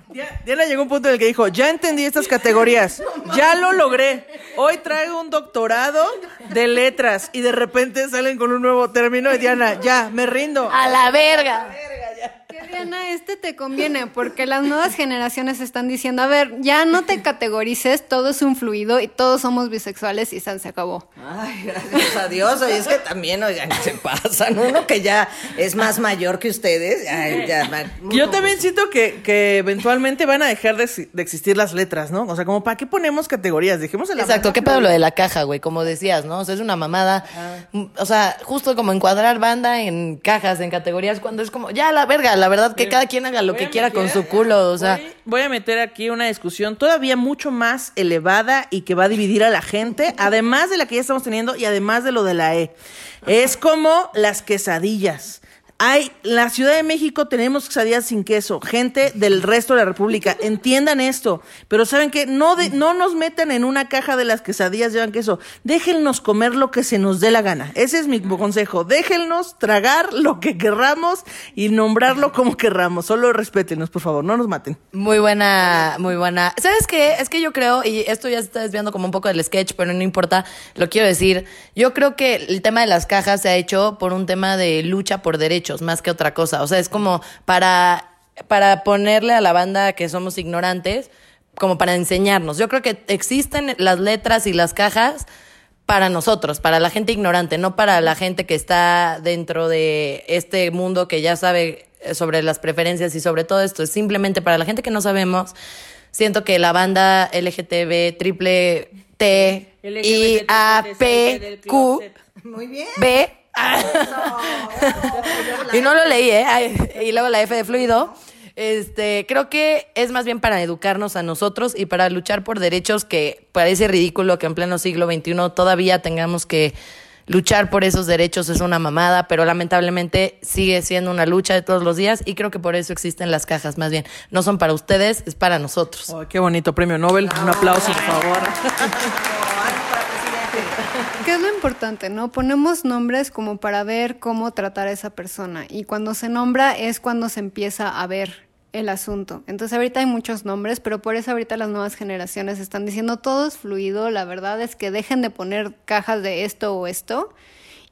Dia- Diana llegó a un punto en el que dijo, ya entendí estas categorías, ya lo logré, hoy traigo un doctorado de letras y de repente salen con un nuevo término y Diana, ya, me rindo. A la verga. Que Diana, este te conviene porque las nuevas generaciones están diciendo, a ver, ya no te categorices, todo es un fluido y todos somos bisexuales y san, se acabó. Ay, gracias a Dios. Oye, es que también, oigan, se pasan. Uno que ya es más mayor que ustedes. ay, ya, man, Yo también siento que, que eventualmente van a dejar de, de existir las letras, ¿no? O sea, como, ¿para qué ponemos categorías? Dejemos la Exacto, ¿qué pedo lo de la caja, güey? Como decías, ¿no? O sea, es una mamada. Mm, O sea, justo como encuadrar banda en cajas, en categorías, cuando es como, ya la verga, la verdad que cada quien haga lo que quiera con su culo, o sea. Voy, voy a meter aquí una discusión todavía mucho más elevada y que va a dividir a la gente, además de la que ya estamos teniendo y además de lo de la E. Es como las quesadillas. Hay, la Ciudad de México tenemos quesadillas sin queso. Gente del resto de la República, entiendan esto. Pero saben que no, no nos metan en una caja de las quesadillas llevan queso. Déjennos comer lo que se nos dé la gana. Ese es mi consejo. Déjennos tragar lo que querramos y nombrarlo como querramos. Solo respétenos, por favor. No nos maten. Muy buena, muy buena. ¿Sabes qué? Es que yo creo, y esto ya se está desviando como un poco del sketch, pero no importa, lo quiero decir. Yo creo que el tema de las cajas se ha hecho por un tema de lucha por derechos, más que otra cosa. O sea, es como para, para ponerle a la banda que somos ignorantes, como para enseñarnos. Yo creo que existen las letras y las cajas para nosotros, para la gente ignorante, no para la gente que está dentro de este mundo que ya sabe eh, sobre las preferencias y sobre todo esto. Es simplemente para la gente que no sabemos. Siento que la banda LGTB, triple T, I, A, P, Q. B. y no lo leí, ¿eh? Y luego la F de fluido. Este, creo que es más bien para educarnos a nosotros y para luchar por derechos que parece ridículo que en pleno siglo XXI todavía tengamos que luchar por esos derechos. Es una mamada, pero lamentablemente sigue siendo una lucha de todos los días y creo que por eso existen las cajas, más bien. No son para ustedes, es para nosotros. Qué bonito premio Nobel. Un aplauso, por favor. ¿Qué es lo importante, no? Ponemos nombres como para ver cómo tratar a esa persona y cuando se nombra es cuando se empieza a ver el asunto. Entonces ahorita hay muchos nombres, pero por eso ahorita las nuevas generaciones están diciendo todo es fluido, la verdad es que dejen de poner cajas de esto o esto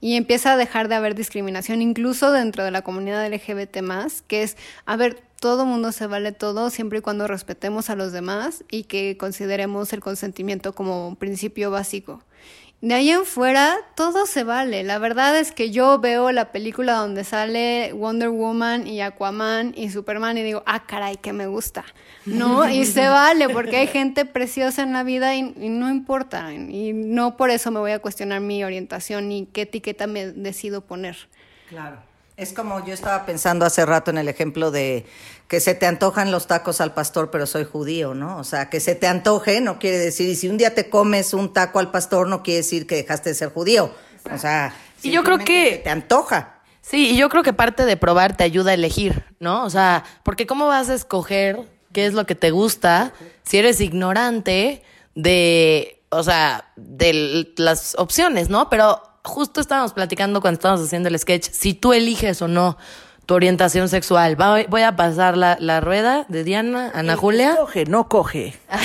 y empieza a dejar de haber discriminación incluso dentro de la comunidad LGBT más, que es, a ver, todo mundo se vale todo siempre y cuando respetemos a los demás y que consideremos el consentimiento como un principio básico. De ahí en fuera, todo se vale. La verdad es que yo veo la película donde sale Wonder Woman y Aquaman y Superman y digo, ah, caray, que me gusta. ¿No? Y se vale porque hay gente preciosa en la vida y, y no importa. Y no por eso me voy a cuestionar mi orientación ni qué etiqueta me decido poner. Claro. Es como yo estaba pensando hace rato en el ejemplo de que se te antojan los tacos al pastor, pero soy judío, ¿no? O sea, que se te antoje no quiere decir, y si un día te comes un taco al pastor, no quiere decir que dejaste de ser judío. O sea, Y yo creo simplemente que- te antoja. Sí, y yo creo que parte de probar te ayuda a elegir, ¿no? O sea, porque ¿cómo vas a escoger qué es lo que te gusta si eres ignorante de, o sea, de las opciones, ¿no? Pero justo estábamos platicando cuando estábamos haciendo el sketch, si tú eliges o no tu orientación sexual. Voy a pasar la, la rueda de Diana, Ana Julia. Coge, no coge.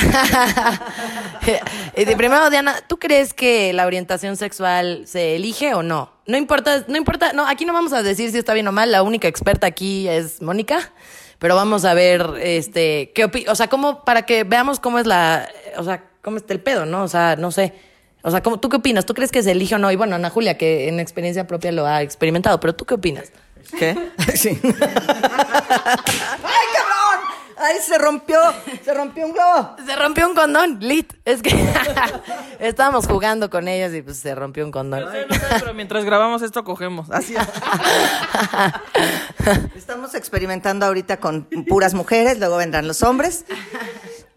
De primero, Diana, ¿tú crees que la orientación sexual se elige o no? No importa, no importa, no, aquí no vamos a decir si está bien o mal, la única experta aquí es Mónica, pero vamos a ver, este, qué opi- o sea, cómo, para que veamos cómo es la, o sea, cómo está el pedo, ¿no? O sea, no sé. O sea, ¿cómo, ¿tú qué opinas? ¿Tú crees que se elige o no? Y bueno, Ana Julia, que en experiencia propia lo ha experimentado, pero ¿tú qué opinas? ¿Qué? Sí. ¡Ay, cabrón! ¡Ay, se rompió! ¡Se rompió un globo! Se rompió un condón, lit. Es que estábamos jugando con ellos y pues se rompió un condón. Ustedes no saben, pero mientras grabamos esto cogemos. Así es. Estamos experimentando ahorita con puras mujeres, luego vendrán los hombres.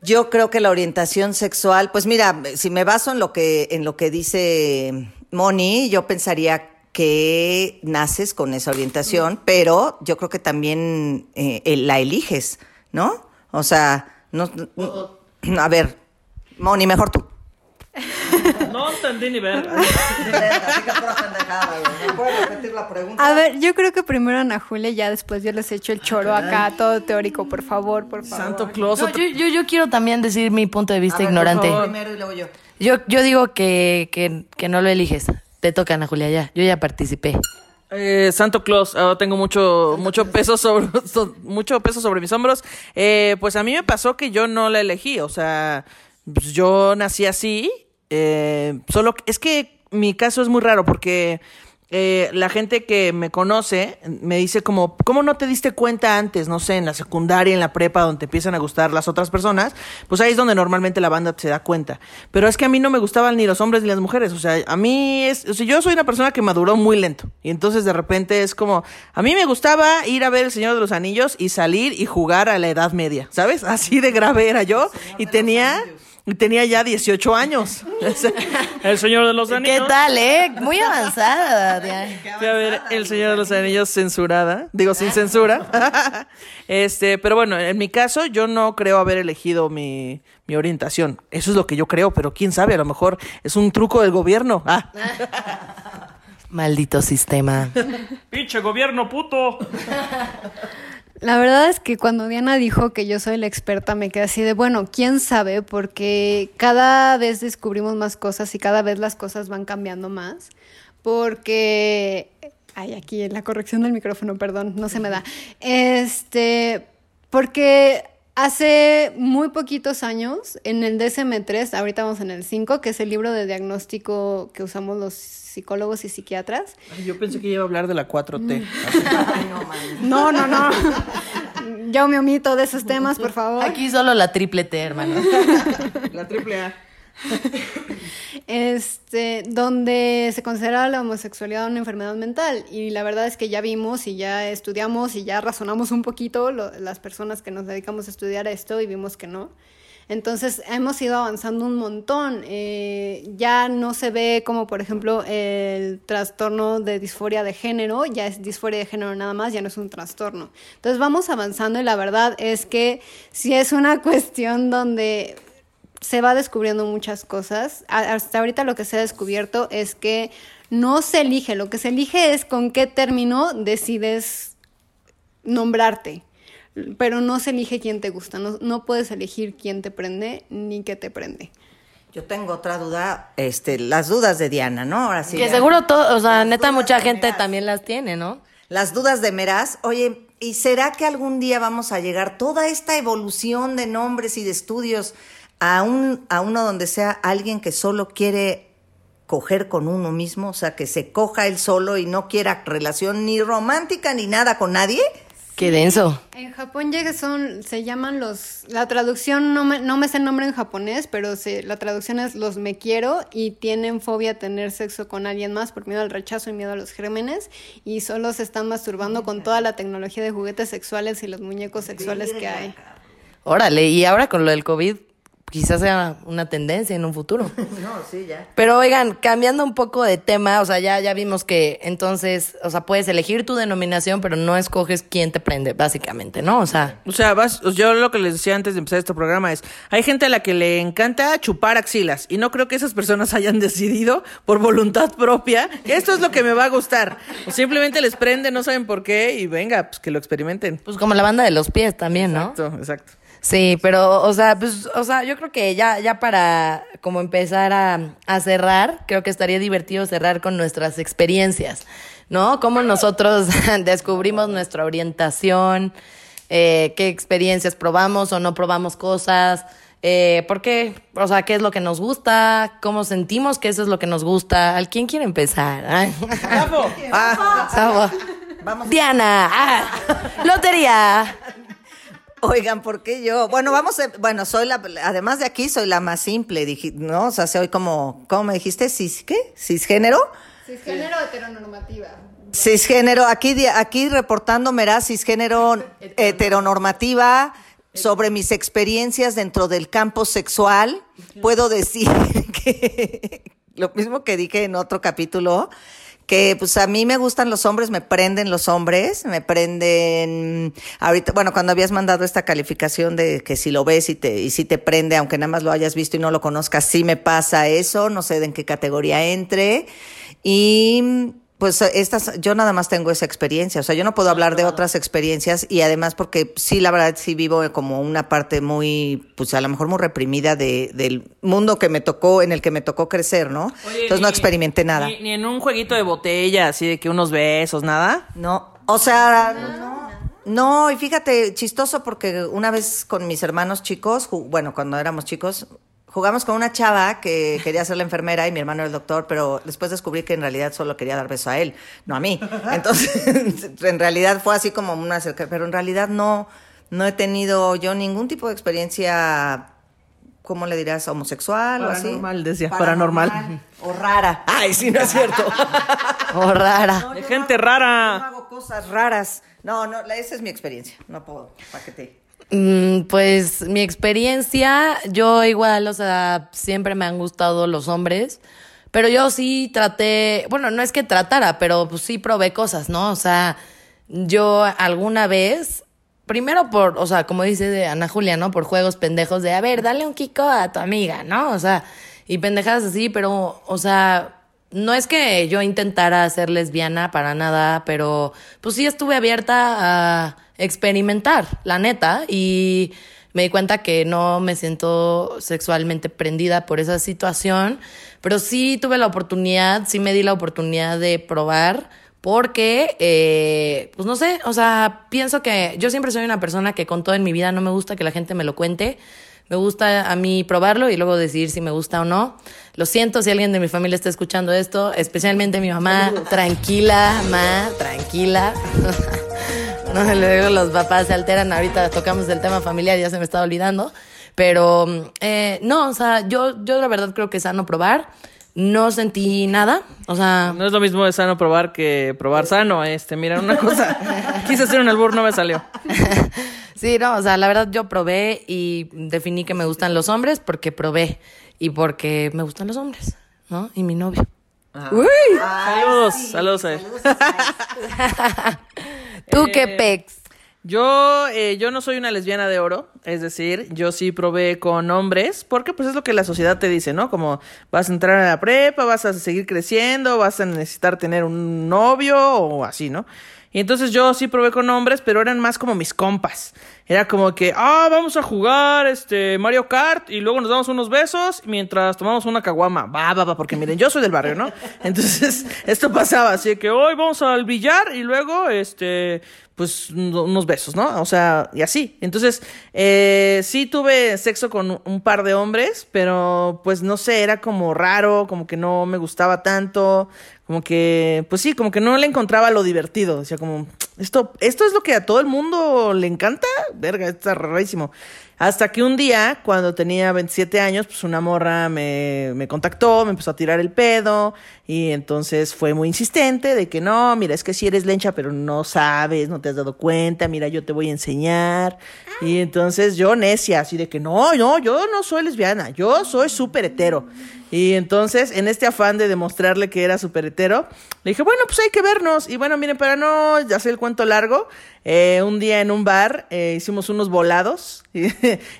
Yo creo que la orientación sexual, pues mira, si me baso en lo que en lo que dice Moni, yo pensaría que naces con esa orientación, pero yo creo que también eh, la eliges, ¿no? O sea, no, no- a ver, Moni, mejor tú. No entendí ni ver. A ver, yo creo que primero Ana Julia y ya después yo les echo el choro acá, todo teórico, por favor, por favor. Santo Claus. No, yo, yo, yo quiero también decir mi punto de vista ver, ignorante. Primero y luego yo. Yo, yo digo que, que, que no lo eliges. Te toca, Ana Julia, ya. Yo ya participé. Eh, Santo Claus, ahora tengo mucho, mucho peso sobre, so- mucho peso sobre mis hombros. Eh, pues a mí me pasó que yo no la elegí, o sea, pues yo nací así. Eh, solo es que mi caso es muy raro porque eh, la gente que me conoce me dice como, ¿cómo no te diste cuenta antes? No sé, en la secundaria, en la prepa, donde te empiezan a gustar las otras personas, pues ahí es donde normalmente la banda se da cuenta. Pero es que a mí no me gustaban ni los hombres ni las mujeres, o sea, a mí es, o sea, yo soy una persona que maduró muy lento y entonces de repente es como, a mí me gustaba ir a ver El Señor de los Anillos y salir y jugar a la Edad Media, ¿sabes? Así de grave era yo y tenía... tenía ya 18 años. El Señor de los ¿Qué Anillos. tal, eh? Muy avanzada, Diana. Fui a ver El Señor de los Anillos censurada. Digo, sin censura. Este, pero bueno, en mi caso, yo no creo haber elegido mi, mi orientación. Eso es lo que yo creo, pero quién sabe, a lo mejor es un truco del gobierno. Ah. Maldito sistema. Pinche gobierno puto. La verdad es que cuando Diana dijo que yo soy la experta, me quedé así de, bueno, quién sabe, porque cada vez descubrimos más cosas y cada vez las cosas van cambiando más. Porque. Ay, aquí en la corrección del micrófono, perdón, no se me da. Este. Porque hace muy poquitos años, en el DSM-3, ahorita vamos en el 5, que es el libro de diagnóstico que usamos los psicólogos y psiquiatras, Ay, Yo pensé que iba a hablar de la 4T. No, no, no. Yo me omito de esos temas, por favor. Aquí solo la triple T, hermano. La triple A. Este, donde se considera la homosexualidad una enfermedad mental. Y la verdad es que ya vimos y ya estudiamos y ya razonamos un poquito las personas que nos dedicamos a estudiar esto y vimos que no. Entonces hemos ido avanzando un montón. Eh, ya no se ve como, por ejemplo, el trastorno de disforia de género, ya es disforia de género nada más, ya no es un trastorno. Entonces vamos avanzando y la verdad es que si es una cuestión donde se va descubriendo muchas cosas. Hasta ahorita lo que se ha descubierto es que no se elige, lo que se elige es con qué término decides nombrarte, pero no se elige quién te gusta, no, no puedes elegir quién te prende ni qué te prende. Yo tengo otra duda, este, las dudas de Diana, ¿no? Ahora sí. que ya. seguro todo, o sea, neta, mucha de gente Meraz. también las tiene, ¿no? Las dudas de Meraz. Oye, ¿y será que algún día vamos a llegar toda esta evolución de nombres y de estudios a, un, a uno donde sea alguien que solo quiere coger con uno mismo? O sea, que se coja él solo y no quiera relación ni romántica ni nada con nadie. Qué denso. En Japón ya son, se llaman los, la traducción, no me, no me sé el nombre en japonés, pero se, la traducción es los me quiero y tienen fobia a tener sexo con alguien más por miedo al rechazo y miedo a los gérmenes y solo se están masturbando con toda la tecnología de juguetes sexuales y los muñecos sexuales que hay. Órale, y ahora con lo del COVID, quizás sea una tendencia en un futuro. No, sí, ya. Pero oigan, cambiando un poco de tema, o sea, ya, ya vimos que entonces, o sea, puedes elegir tu denominación, pero no escoges quién te prende, básicamente, ¿no? O sea, O sea, vas, yo lo que les decía antes de empezar este programa es, hay gente a la que le encanta chupar axilas y no creo que esas personas hayan decidido por voluntad propia que esto es lo que me va a gustar. O simplemente les prende, no saben por qué y venga, pues que lo experimenten. pues como la banda de los pies también, ¿no? Exacto, exacto. Sí, pero, o sea, pues, o sea, yo creo que ya, ya para como empezar a, a cerrar, creo que estaría divertido cerrar con nuestras experiencias, ¿no? Cómo nosotros descubrimos nuestra orientación, eh, qué experiencias probamos o no probamos cosas, eh, por qué, o sea, qué es lo que nos gusta, cómo sentimos que eso es lo que nos gusta. ¿Al quién quiere empezar? Ah, Sabo. Vamos. Diana, ah, lotería. Oigan, ¿por qué yo? Bueno, vamos, a- bueno, soy la, además de aquí, soy la más simple, dije, ¿no? O sea, soy como, ¿cómo me dijiste? ¿Cis, qué? ¿Cisgénero? Cisgénero heteronormativa. Cisgénero, aquí, aquí reportando Meraz, cisgénero heteronormativa sobre mis experiencias dentro del campo sexual. Puedo decir que lo mismo que dije en otro capítulo, que pues a mí me gustan los hombres, me prenden los hombres, me prenden ahorita, bueno, cuando habías mandado esta calificación de que si lo ves y te y si te prende, aunque nada más lo hayas visto y no lo conozcas, sí me pasa eso, no sé de en qué categoría entre y pues estas, yo nada más tengo esa experiencia, o sea, yo no puedo hablar de otras experiencias y además porque sí, la verdad, sí vivo como una parte muy, pues a lo mejor muy reprimida de, del mundo que me tocó, en el que me tocó crecer, ¿no? Entonces no experimenté nada. Ni, ni en un jueguito de botella, así de que unos besos, nada. No, o sea, no, no, y fíjate, chistoso porque una vez con mis hermanos chicos, bueno, cuando éramos chicos, jugamos con una chava que quería ser la enfermera y mi hermano era el doctor, pero después descubrí que en realidad solo quería dar beso a él, no a mí. Entonces, en realidad fue así como una acerca, pero en realidad no, no he tenido yo ningún tipo de experiencia, ¿cómo le dirás? Homosexual o así. Paranormal, decía, paranormal. O rara. Ay, sí, no es cierto. Oh, rara. De gente No rara. hago cosas raras. No, no, esa es mi experiencia. No puedo. ¿Para qué te? Mm, Pues mi experiencia, yo igual, o sea, siempre me han gustado los hombres, pero yo sí traté, bueno, no es que tratara, pero pues sí probé cosas, ¿no? O sea, yo alguna vez, primero por, o sea, como dice Ana Julia, ¿no? Por juegos pendejos de, a ver, dale un kiko a tu amiga, ¿no? O sea, y pendejadas así, pero, o sea, no es que yo intentara ser lesbiana para nada, pero pues sí estuve abierta a experimentar, la neta, y me di cuenta que no me siento sexualmente prendida por esa situación, pero sí tuve la oportunidad, sí me di la oportunidad de probar, porque, eh, pues no sé, o sea, pienso que yo siempre soy una persona que con todo en mi vida no me gusta que la gente me lo cuente. Me gusta a mí probarlo y luego decidir si me gusta o no. Lo siento si alguien de mi familia está escuchando esto, especialmente mi mamá. Tranquila, ma, tranquila. No, luego los papás se alteran. Ahorita tocamos el tema familiar, ya se me está olvidando. Pero eh, no, o sea, yo, yo la verdad creo que es sano probar. No sentí nada. O sea, No es lo mismo de sano probar que probar sano. Este, mira, una cosa. Quise hacer un albur, no me salió. Sí, no, o sea, la verdad yo probé y definí que me gustan los hombres porque probé y porque me gustan los hombres, ¿no? Y mi novio. Uy, Saludos, saludos a él. Tú Eh, qué pex. Yo, eh, yo no soy una lesbiana de oro, es decir, yo sí probé con hombres, porque pues es lo que la sociedad te dice, ¿no? Como vas a entrar a la prepa, vas a seguir creciendo, vas a necesitar tener un novio o así, ¿no? Y entonces yo sí probé con hombres, pero eran más como mis compas. Era como que, ah, vamos a jugar este Mario Kart y luego nos damos unos besos mientras tomamos una caguama. Va, va, va, porque miren, yo soy del barrio, ¿no? Entonces, esto pasaba, así que hoy vamos al billar y luego, este, pues no- unos besos, ¿no? O sea, y así. Entonces, eh, sí tuve sexo con un par de hombres, pero pues no sé, era como raro, como que no me gustaba tanto, como que, pues sí, como que no le encontraba lo divertido. Decía como, esto, esto es lo que a todo el mundo le encanta, verga, está rarísimo. Hasta que un día, cuando tenía 27 años, pues una morra me, me contactó, me empezó a tirar el pedo y entonces fue muy insistente de que no, mira, es que si eres lencha, pero no sabes, no te has dado cuenta, mira, yo te voy a enseñar. Y entonces yo necia, así de que no, no, yo no soy lesbiana, yo soy súper hetero. Y entonces, en este afán de demostrarle que era súper hetero, le dije, bueno, pues hay que vernos. Y bueno, miren, para no hacer el cuento largo, eh, un día en un bar eh, hicimos unos volados. Y,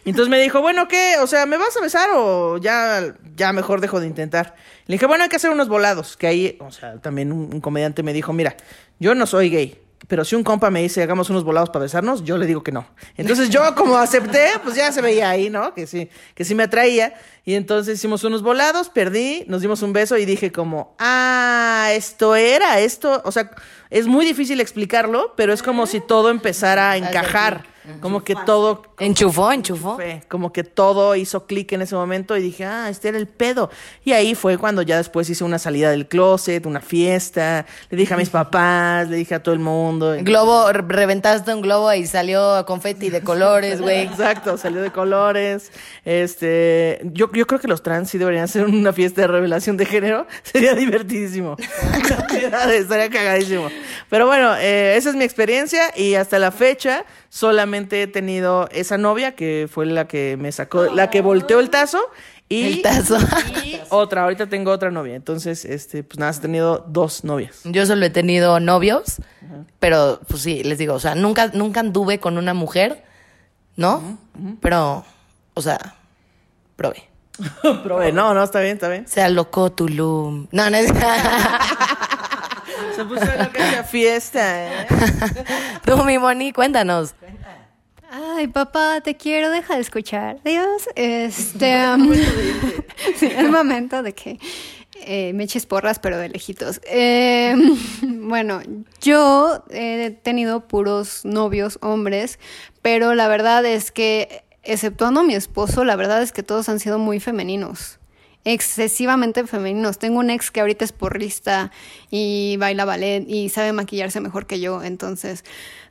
entonces me dijo, bueno, ¿qué? O sea, ¿me vas a besar o ya, ya mejor dejo de intentar? Le dije, bueno, hay que hacer unos volados. Que ahí, o sea, también un, un comediante me dijo, mira, yo no soy gay. Pero si un compa me dice hagamos unos volados para besarnos, yo le digo que no. Entonces yo como acepté, pues ya se veía ahí, ¿no? Que sí, que sí me atraía. Y entonces hicimos unos volados, perdí, nos dimos un beso y dije como, ah, esto era, esto, o sea, es muy difícil explicarlo, pero es como si todo empezara a encajar, como que todo Enchufó, enchufó. fue como que todo hizo clic en ese momento y dije, ah, este era el pedo. Y ahí fue cuando ya después hice una salida del closet, una fiesta, le dije a mis papás, le dije a todo el mundo. Globo, re- reventaste un globo y salió confeti de colores, güey. Exacto, salió de colores. Este, yo, yo creo que los trans sí deberían hacer una fiesta de revelación de género. Sería divertidísimo. Estaría cagadísimo. Pero bueno, eh, esa es mi experiencia y hasta la fecha solamente he tenido esa novia que fue la que me sacó, la que volteó el tazo. Y, El tazo. y otra, ahorita tengo otra novia. Entonces, este, pues nada, he tenido dos novias. Yo solo he tenido novios, pero pues sí, les digo, o sea, nunca, nunca anduve con una mujer, ¿no? Pero, o sea, probé. Probé, no, no, está bien, está bien. Se alocó Tulum. No, no es. Se puso loca esa fiesta, ¿eh? Tú, mi Moni, cuéntanos. Ay, papá, te quiero, deja de escuchar. Dios, este. um, sí, es momento de que eh, me eches porras, pero de lejitos. Eh, bueno, yo he tenido puros novios hombres, pero la verdad es que, exceptuando a mi esposo, la verdad es que todos han sido muy femeninos. excesivamente femeninos. Tengo un ex que ahorita es porrista y baila ballet y sabe maquillarse mejor que yo, entonces,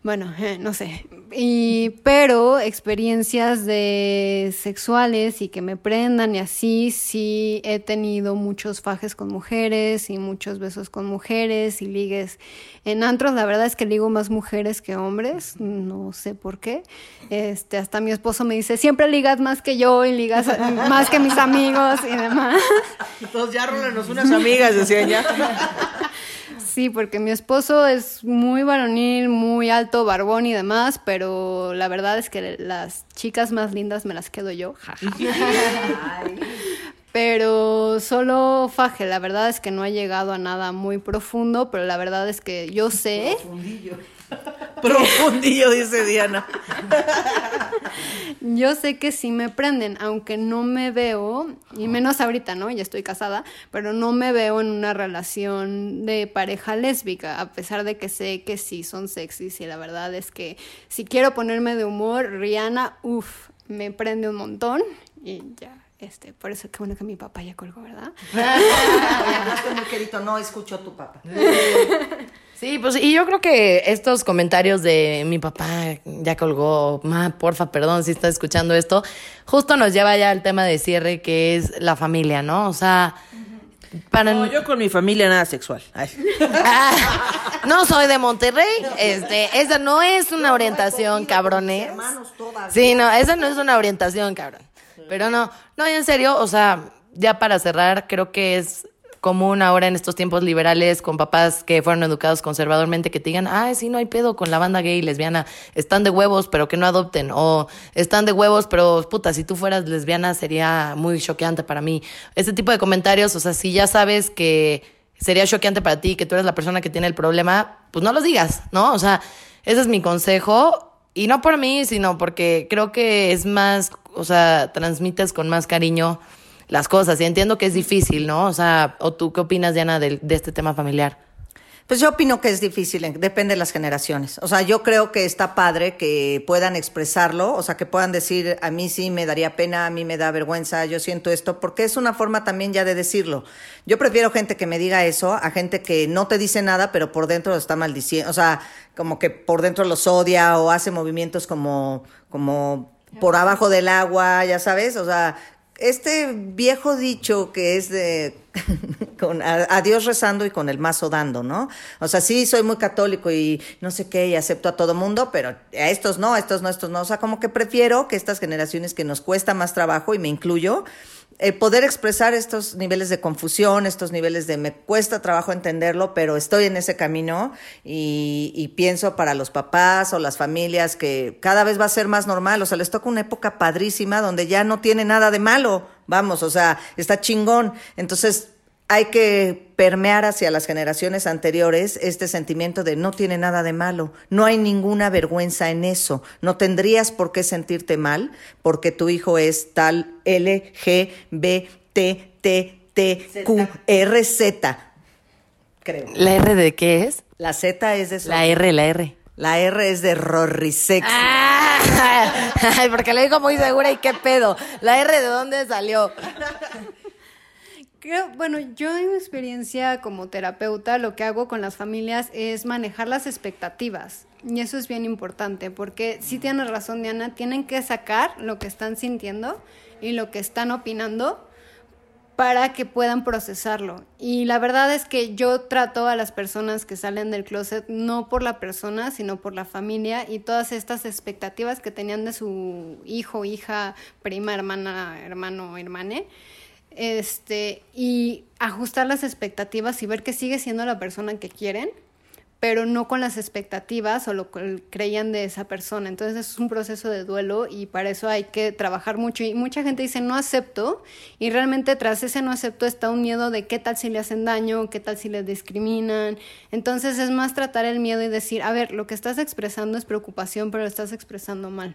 bueno, eh, no sé. Y, pero experiencias de sexuales y que me prendan y así, sí he tenido muchos fajes con mujeres y muchos besos con mujeres y ligues en antros. La verdad es que ligo más mujeres que hombres, no sé por qué. Este, hasta mi esposo me dice, siempre ligas más que yo y ligas más que mis amigos y demás. Entonces ya rólanos unas amigas, decían ya. Sí, porque mi esposo es muy varonil, muy alto, barbón y demás, pero la verdad es que las chicas más lindas me las quedo yo. pero solo faje, la verdad es que no ha llegado a nada muy profundo, pero la verdad es que yo sé... Profundillo. Profundillo, dice Diana. Yo sé que sí me prenden, aunque no me veo, y menos ahorita, ¿no? Ya estoy casada, pero no me veo en una relación de pareja lésbica, a pesar de que sé que sí son sexys y la verdad es que si quiero ponerme de humor, Rihanna, uff, me prende un montón y ya. Este, por eso qué bueno que mi papá ya colgó, ¿verdad? no escucho a tu papá. Sí, pues y yo creo que estos comentarios de mi papá ya colgó, ma, porfa, perdón si estás escuchando esto, justo nos lleva ya al tema de cierre que es la familia, ¿no? O sea, para no, yo con mi familia nada sexual. no soy de Monterrey, este, esa no es una orientación, cabrones. Sí, no, esa no es una orientación, cabrón. Pero no, no, en serio, o sea, ya para cerrar, creo que es común ahora en estos tiempos liberales con papás que fueron educados conservadormente que te digan, ay, sí, no hay pedo con la banda gay y lesbiana, están de huevos, pero que no adopten, o están de huevos, pero puta, si tú fueras lesbiana sería muy choqueante para mí. Este tipo de comentarios, o sea, si ya sabes que sería choqueante para ti, que tú eres la persona que tiene el problema, pues no los digas, ¿no? O sea, ese es mi consejo. Y no por mí, sino porque creo que es más, o sea, transmites con más cariño las cosas. Y entiendo que es difícil, ¿no? O sea, ¿o tú qué opinas, Diana, de, de este tema familiar? Pues yo opino que es difícil, depende de las generaciones. O sea, yo creo que está padre que puedan expresarlo, o sea, que puedan decir, a mí sí me daría pena, a mí me da vergüenza, yo siento esto, porque es una forma también ya de decirlo. Yo prefiero gente que me diga eso a gente que no te dice nada, pero por dentro lo está maldiciendo, o sea, como que por dentro los odia o hace movimientos como, como por abajo del agua, ya sabes, o sea, este viejo dicho que es de con a, Dios rezando y con el mazo dando, ¿no? O sea, sí soy muy católico y no sé qué, y acepto a todo mundo, pero a estos no, a estos no, a estos no. O sea, como que prefiero que estas generaciones que nos cuesta más trabajo, y me incluyo, eh, poder expresar estos niveles de confusión, estos niveles de me cuesta trabajo entenderlo, pero estoy en ese camino y, y, pienso para los papás o las familias que cada vez va a ser más normal, o sea, les toca una época padrísima donde ya no tiene nada de malo, vamos, o sea, está chingón. Entonces, hay que permear hacia las generaciones anteriores este sentimiento de no tiene nada de malo, no hay ninguna vergüenza en eso, no tendrías por qué sentirte mal porque tu hijo es tal L, G, B, T, T, T, Q, R, Z. Creo. ¿La R de qué es? La Z es de... La R, la R. La R es de Rorrisex. Ah, porque le digo muy segura y qué pedo. ¿La R de dónde salió? Bueno, yo en mi experiencia como terapeuta lo que hago con las familias es manejar las expectativas. Y eso es bien importante, porque si tienes razón, Diana, tienen que sacar lo que están sintiendo y lo que están opinando para que puedan procesarlo. Y la verdad es que yo trato a las personas que salen del closet no por la persona, sino por la familia y todas estas expectativas que tenían de su hijo, hija, prima, hermana, hermano, hermane este, y ajustar las expectativas y ver que sigue siendo la persona que quieren, pero no con las expectativas o lo que creían de esa persona. Entonces es un proceso de duelo y para eso hay que trabajar mucho. Y mucha gente dice no acepto y realmente tras ese no acepto está un miedo de qué tal si le hacen daño, qué tal si les discriminan. Entonces es más tratar el miedo y decir, a ver, lo que estás expresando es preocupación, pero lo estás expresando mal.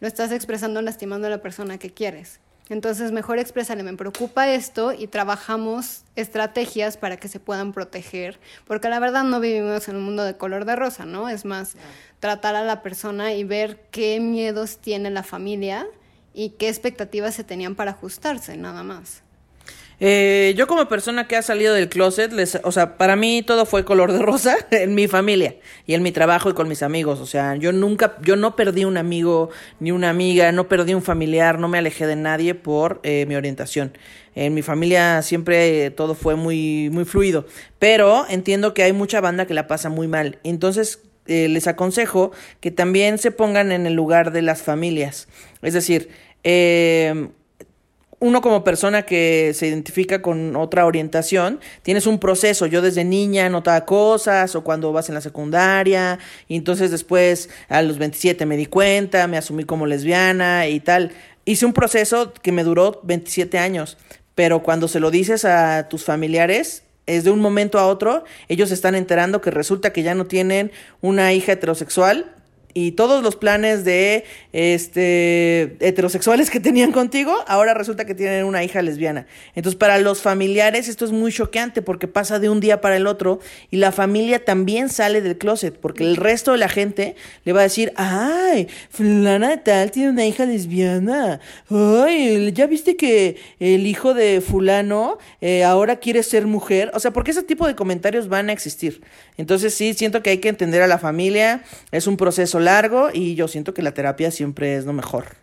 Lo estás expresando lastimando a la persona que quieres. Entonces, mejor expresarle, me preocupa esto y trabajamos estrategias para que se puedan proteger, porque la verdad no vivimos en un mundo de color de rosa, ¿no? Es más, tratar a la persona y ver qué miedos tiene la familia y qué expectativas se tenían para ajustarse, nada más. Eh, yo como persona que ha salido del closet, les, o sea, para mí todo fue color de rosa en mi familia y en mi trabajo y con mis amigos. O sea, yo nunca, yo no perdí un amigo ni una amiga, no perdí un familiar, no me alejé de nadie por eh, mi orientación. En mi familia siempre eh, todo fue muy, muy fluido, pero entiendo que hay mucha banda que la pasa muy mal. Entonces, les aconsejo que también se pongan en el lugar de las familias. Es decir, eh, uno como persona que se identifica con otra orientación, tienes un proceso. Yo desde niña notaba cosas o cuando vas en la secundaria y entonces después a los 27 me di cuenta, me asumí como lesbiana y tal. Hice un proceso que me duró 27 años, pero cuando se lo dices a tus familiares, es de un momento a otro, ellos están enterando que resulta que ya no tienen una hija heterosexual y todos los planes de este heterosexuales que tenían contigo, ahora resulta que tienen una hija lesbiana. Entonces, para los familiares esto es muy choqueante porque pasa de un día para el otro y la familia también sale del closet, porque el resto de la gente le va a decir, "Ay, fulana de tal tiene una hija lesbiana. Ay, ya viste que el hijo de fulano eh, ahora quiere ser mujer." O sea, porque ese tipo de comentarios van a existir. Entonces, sí siento que hay que entender a la familia, es un proceso largo y yo siento que la terapia siempre es lo mejor.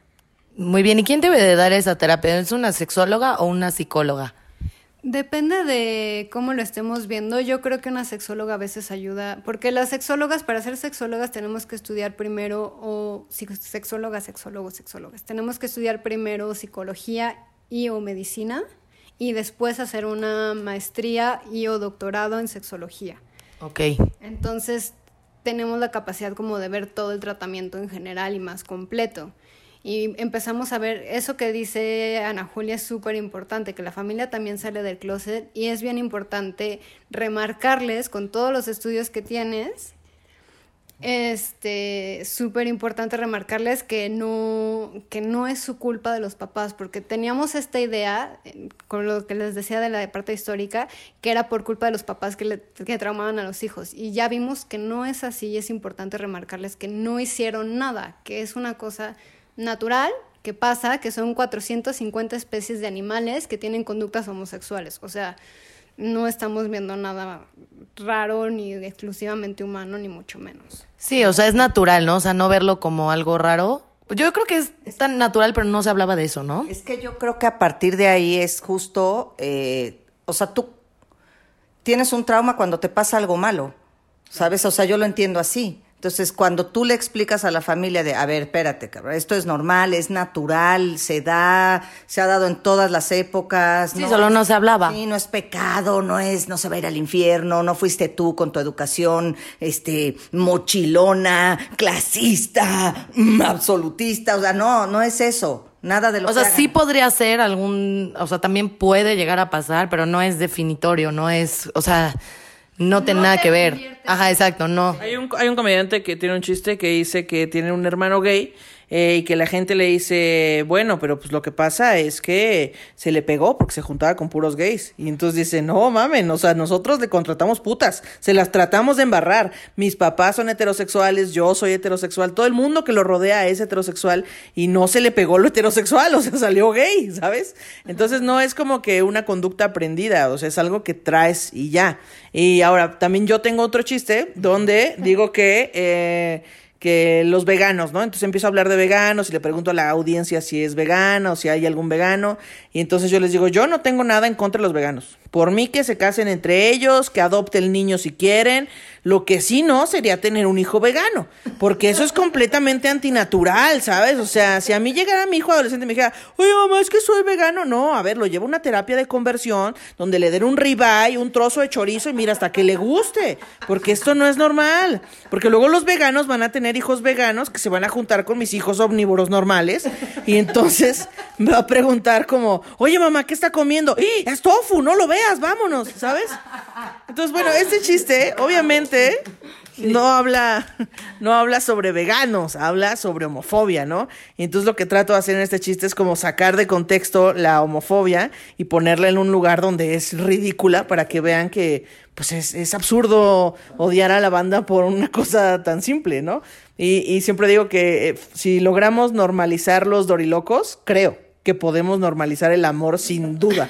Muy bien, ¿y quién debe de dar esa terapia? ¿Es una sexóloga o una psicóloga? Depende de cómo lo estemos viendo. Yo creo que una sexóloga a veces ayuda, porque las sexólogas, para ser sexólogas tenemos que estudiar primero, o sexólogas, sexólogos, sexólogas, tenemos que estudiar primero psicología y o medicina y después hacer una maestría y o doctorado en sexología. Ok. Entonces, tenemos la capacidad como de ver todo el tratamiento en general y más completo. Y empezamos a ver eso que dice Ana Julia es súper importante, que la familia también sale del closet y es bien importante remarcarles con todos los estudios que tienes este, súper importante remarcarles que no, que no es su culpa de los papás, porque teníamos esta idea, eh, con lo que les decía de la parte histórica, que era por culpa de los papás que, le, que traumaban a los hijos. Y ya vimos que no es así y es importante remarcarles que no hicieron nada, que es una cosa natural que pasa, que son 450 especies de animales que tienen conductas homosexuales. O sea, no estamos viendo nada raro ni exclusivamente humano, ni mucho menos. Sí, o sea, es natural, ¿no? O sea, no verlo como algo raro. Yo creo que es, tan natural, pero no se hablaba de eso, ¿no? Es que yo creo que a partir de ahí es justo, eh, o sea, tú tienes un trauma cuando te pasa algo malo, ¿sabes? O sea, yo lo entiendo así. Entonces, cuando tú le explicas a la familia de, a ver, espérate, cabrón, esto es normal, es natural, se da, se ha dado en todas las épocas. Sí, solo no se hablaba. Sí, no es pecado, no es, no se va a ir al infierno, no fuiste tú con tu educación, este, mochilona, clasista, mm, absolutista, o sea, no, no es eso. Nada de lo O sea, sí podría ser algún, o sea, también puede llegar a pasar, pero no es definitorio, no es, o sea, no tiene nada que ver. Ajá, exacto, no. Hay un, hay un comediante que tiene un chiste que dice que tiene un hermano gay eh, y que la gente le dice, bueno, pero pues lo que pasa es que se le pegó porque se juntaba con puros gays. Y entonces dice, no mamen, o sea, nosotros le contratamos putas, se las tratamos de embarrar. Mis papás son heterosexuales, yo soy heterosexual, todo el mundo que lo rodea es heterosexual y no se le pegó lo heterosexual, o sea, salió gay, ¿sabes? Entonces no es como que una conducta aprendida, o sea, es algo que traes y ya. Y ahora, también yo tengo otro chiste donde digo que... Eh, que los veganos, ¿no? Entonces empiezo a hablar de veganos y le pregunto a la audiencia si es vegana o si hay algún vegano. Y entonces yo les digo, yo no tengo nada en contra de los veganos. Por mí que se casen entre ellos, que adopte el niño si quieren. Lo que sí no sería tener un hijo vegano, porque eso es completamente antinatural, ¿sabes? O sea, si a mí llegara mi hijo adolescente y me dijera, oye mamá, es que soy vegano, no, a ver, lo llevo a una terapia de conversión donde le den un ribeye, un trozo de chorizo y mira hasta que le guste, porque esto no es normal, porque luego los veganos van a tener hijos veganos que se van a juntar con mis hijos omnívoros normales y entonces me va a preguntar como, oye mamá, ¿qué está comiendo? ¡Y es tofu! No lo vámonos, ¿sabes? Entonces, bueno, este chiste, obviamente, no habla, no habla sobre veganos, habla sobre homofobia, ¿no? Y entonces lo que trato de hacer en este chiste es como sacar de contexto la homofobia y ponerla en un lugar donde es ridícula para que vean que, pues es, es absurdo odiar a la banda por una cosa tan simple, ¿no? Y, y siempre digo que eh, si logramos normalizar los dorilocos, creo, que podemos normalizar el amor sin duda.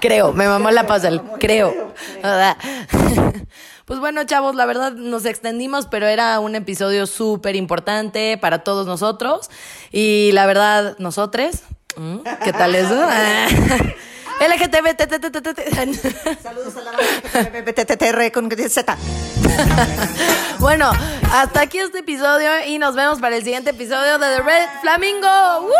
Creo, me mamó la pausa, el creo. Pues bueno, chavos, la verdad nos extendimos, pero era un episodio súper importante para todos nosotros. Y la verdad, nosotros, ¿mm? ¿qué tal eso? LGTB, Saludos a la Z. Bueno, hasta aquí este episodio y nos vemos para el siguiente episodio de The Red Flamingo. ¡Woo!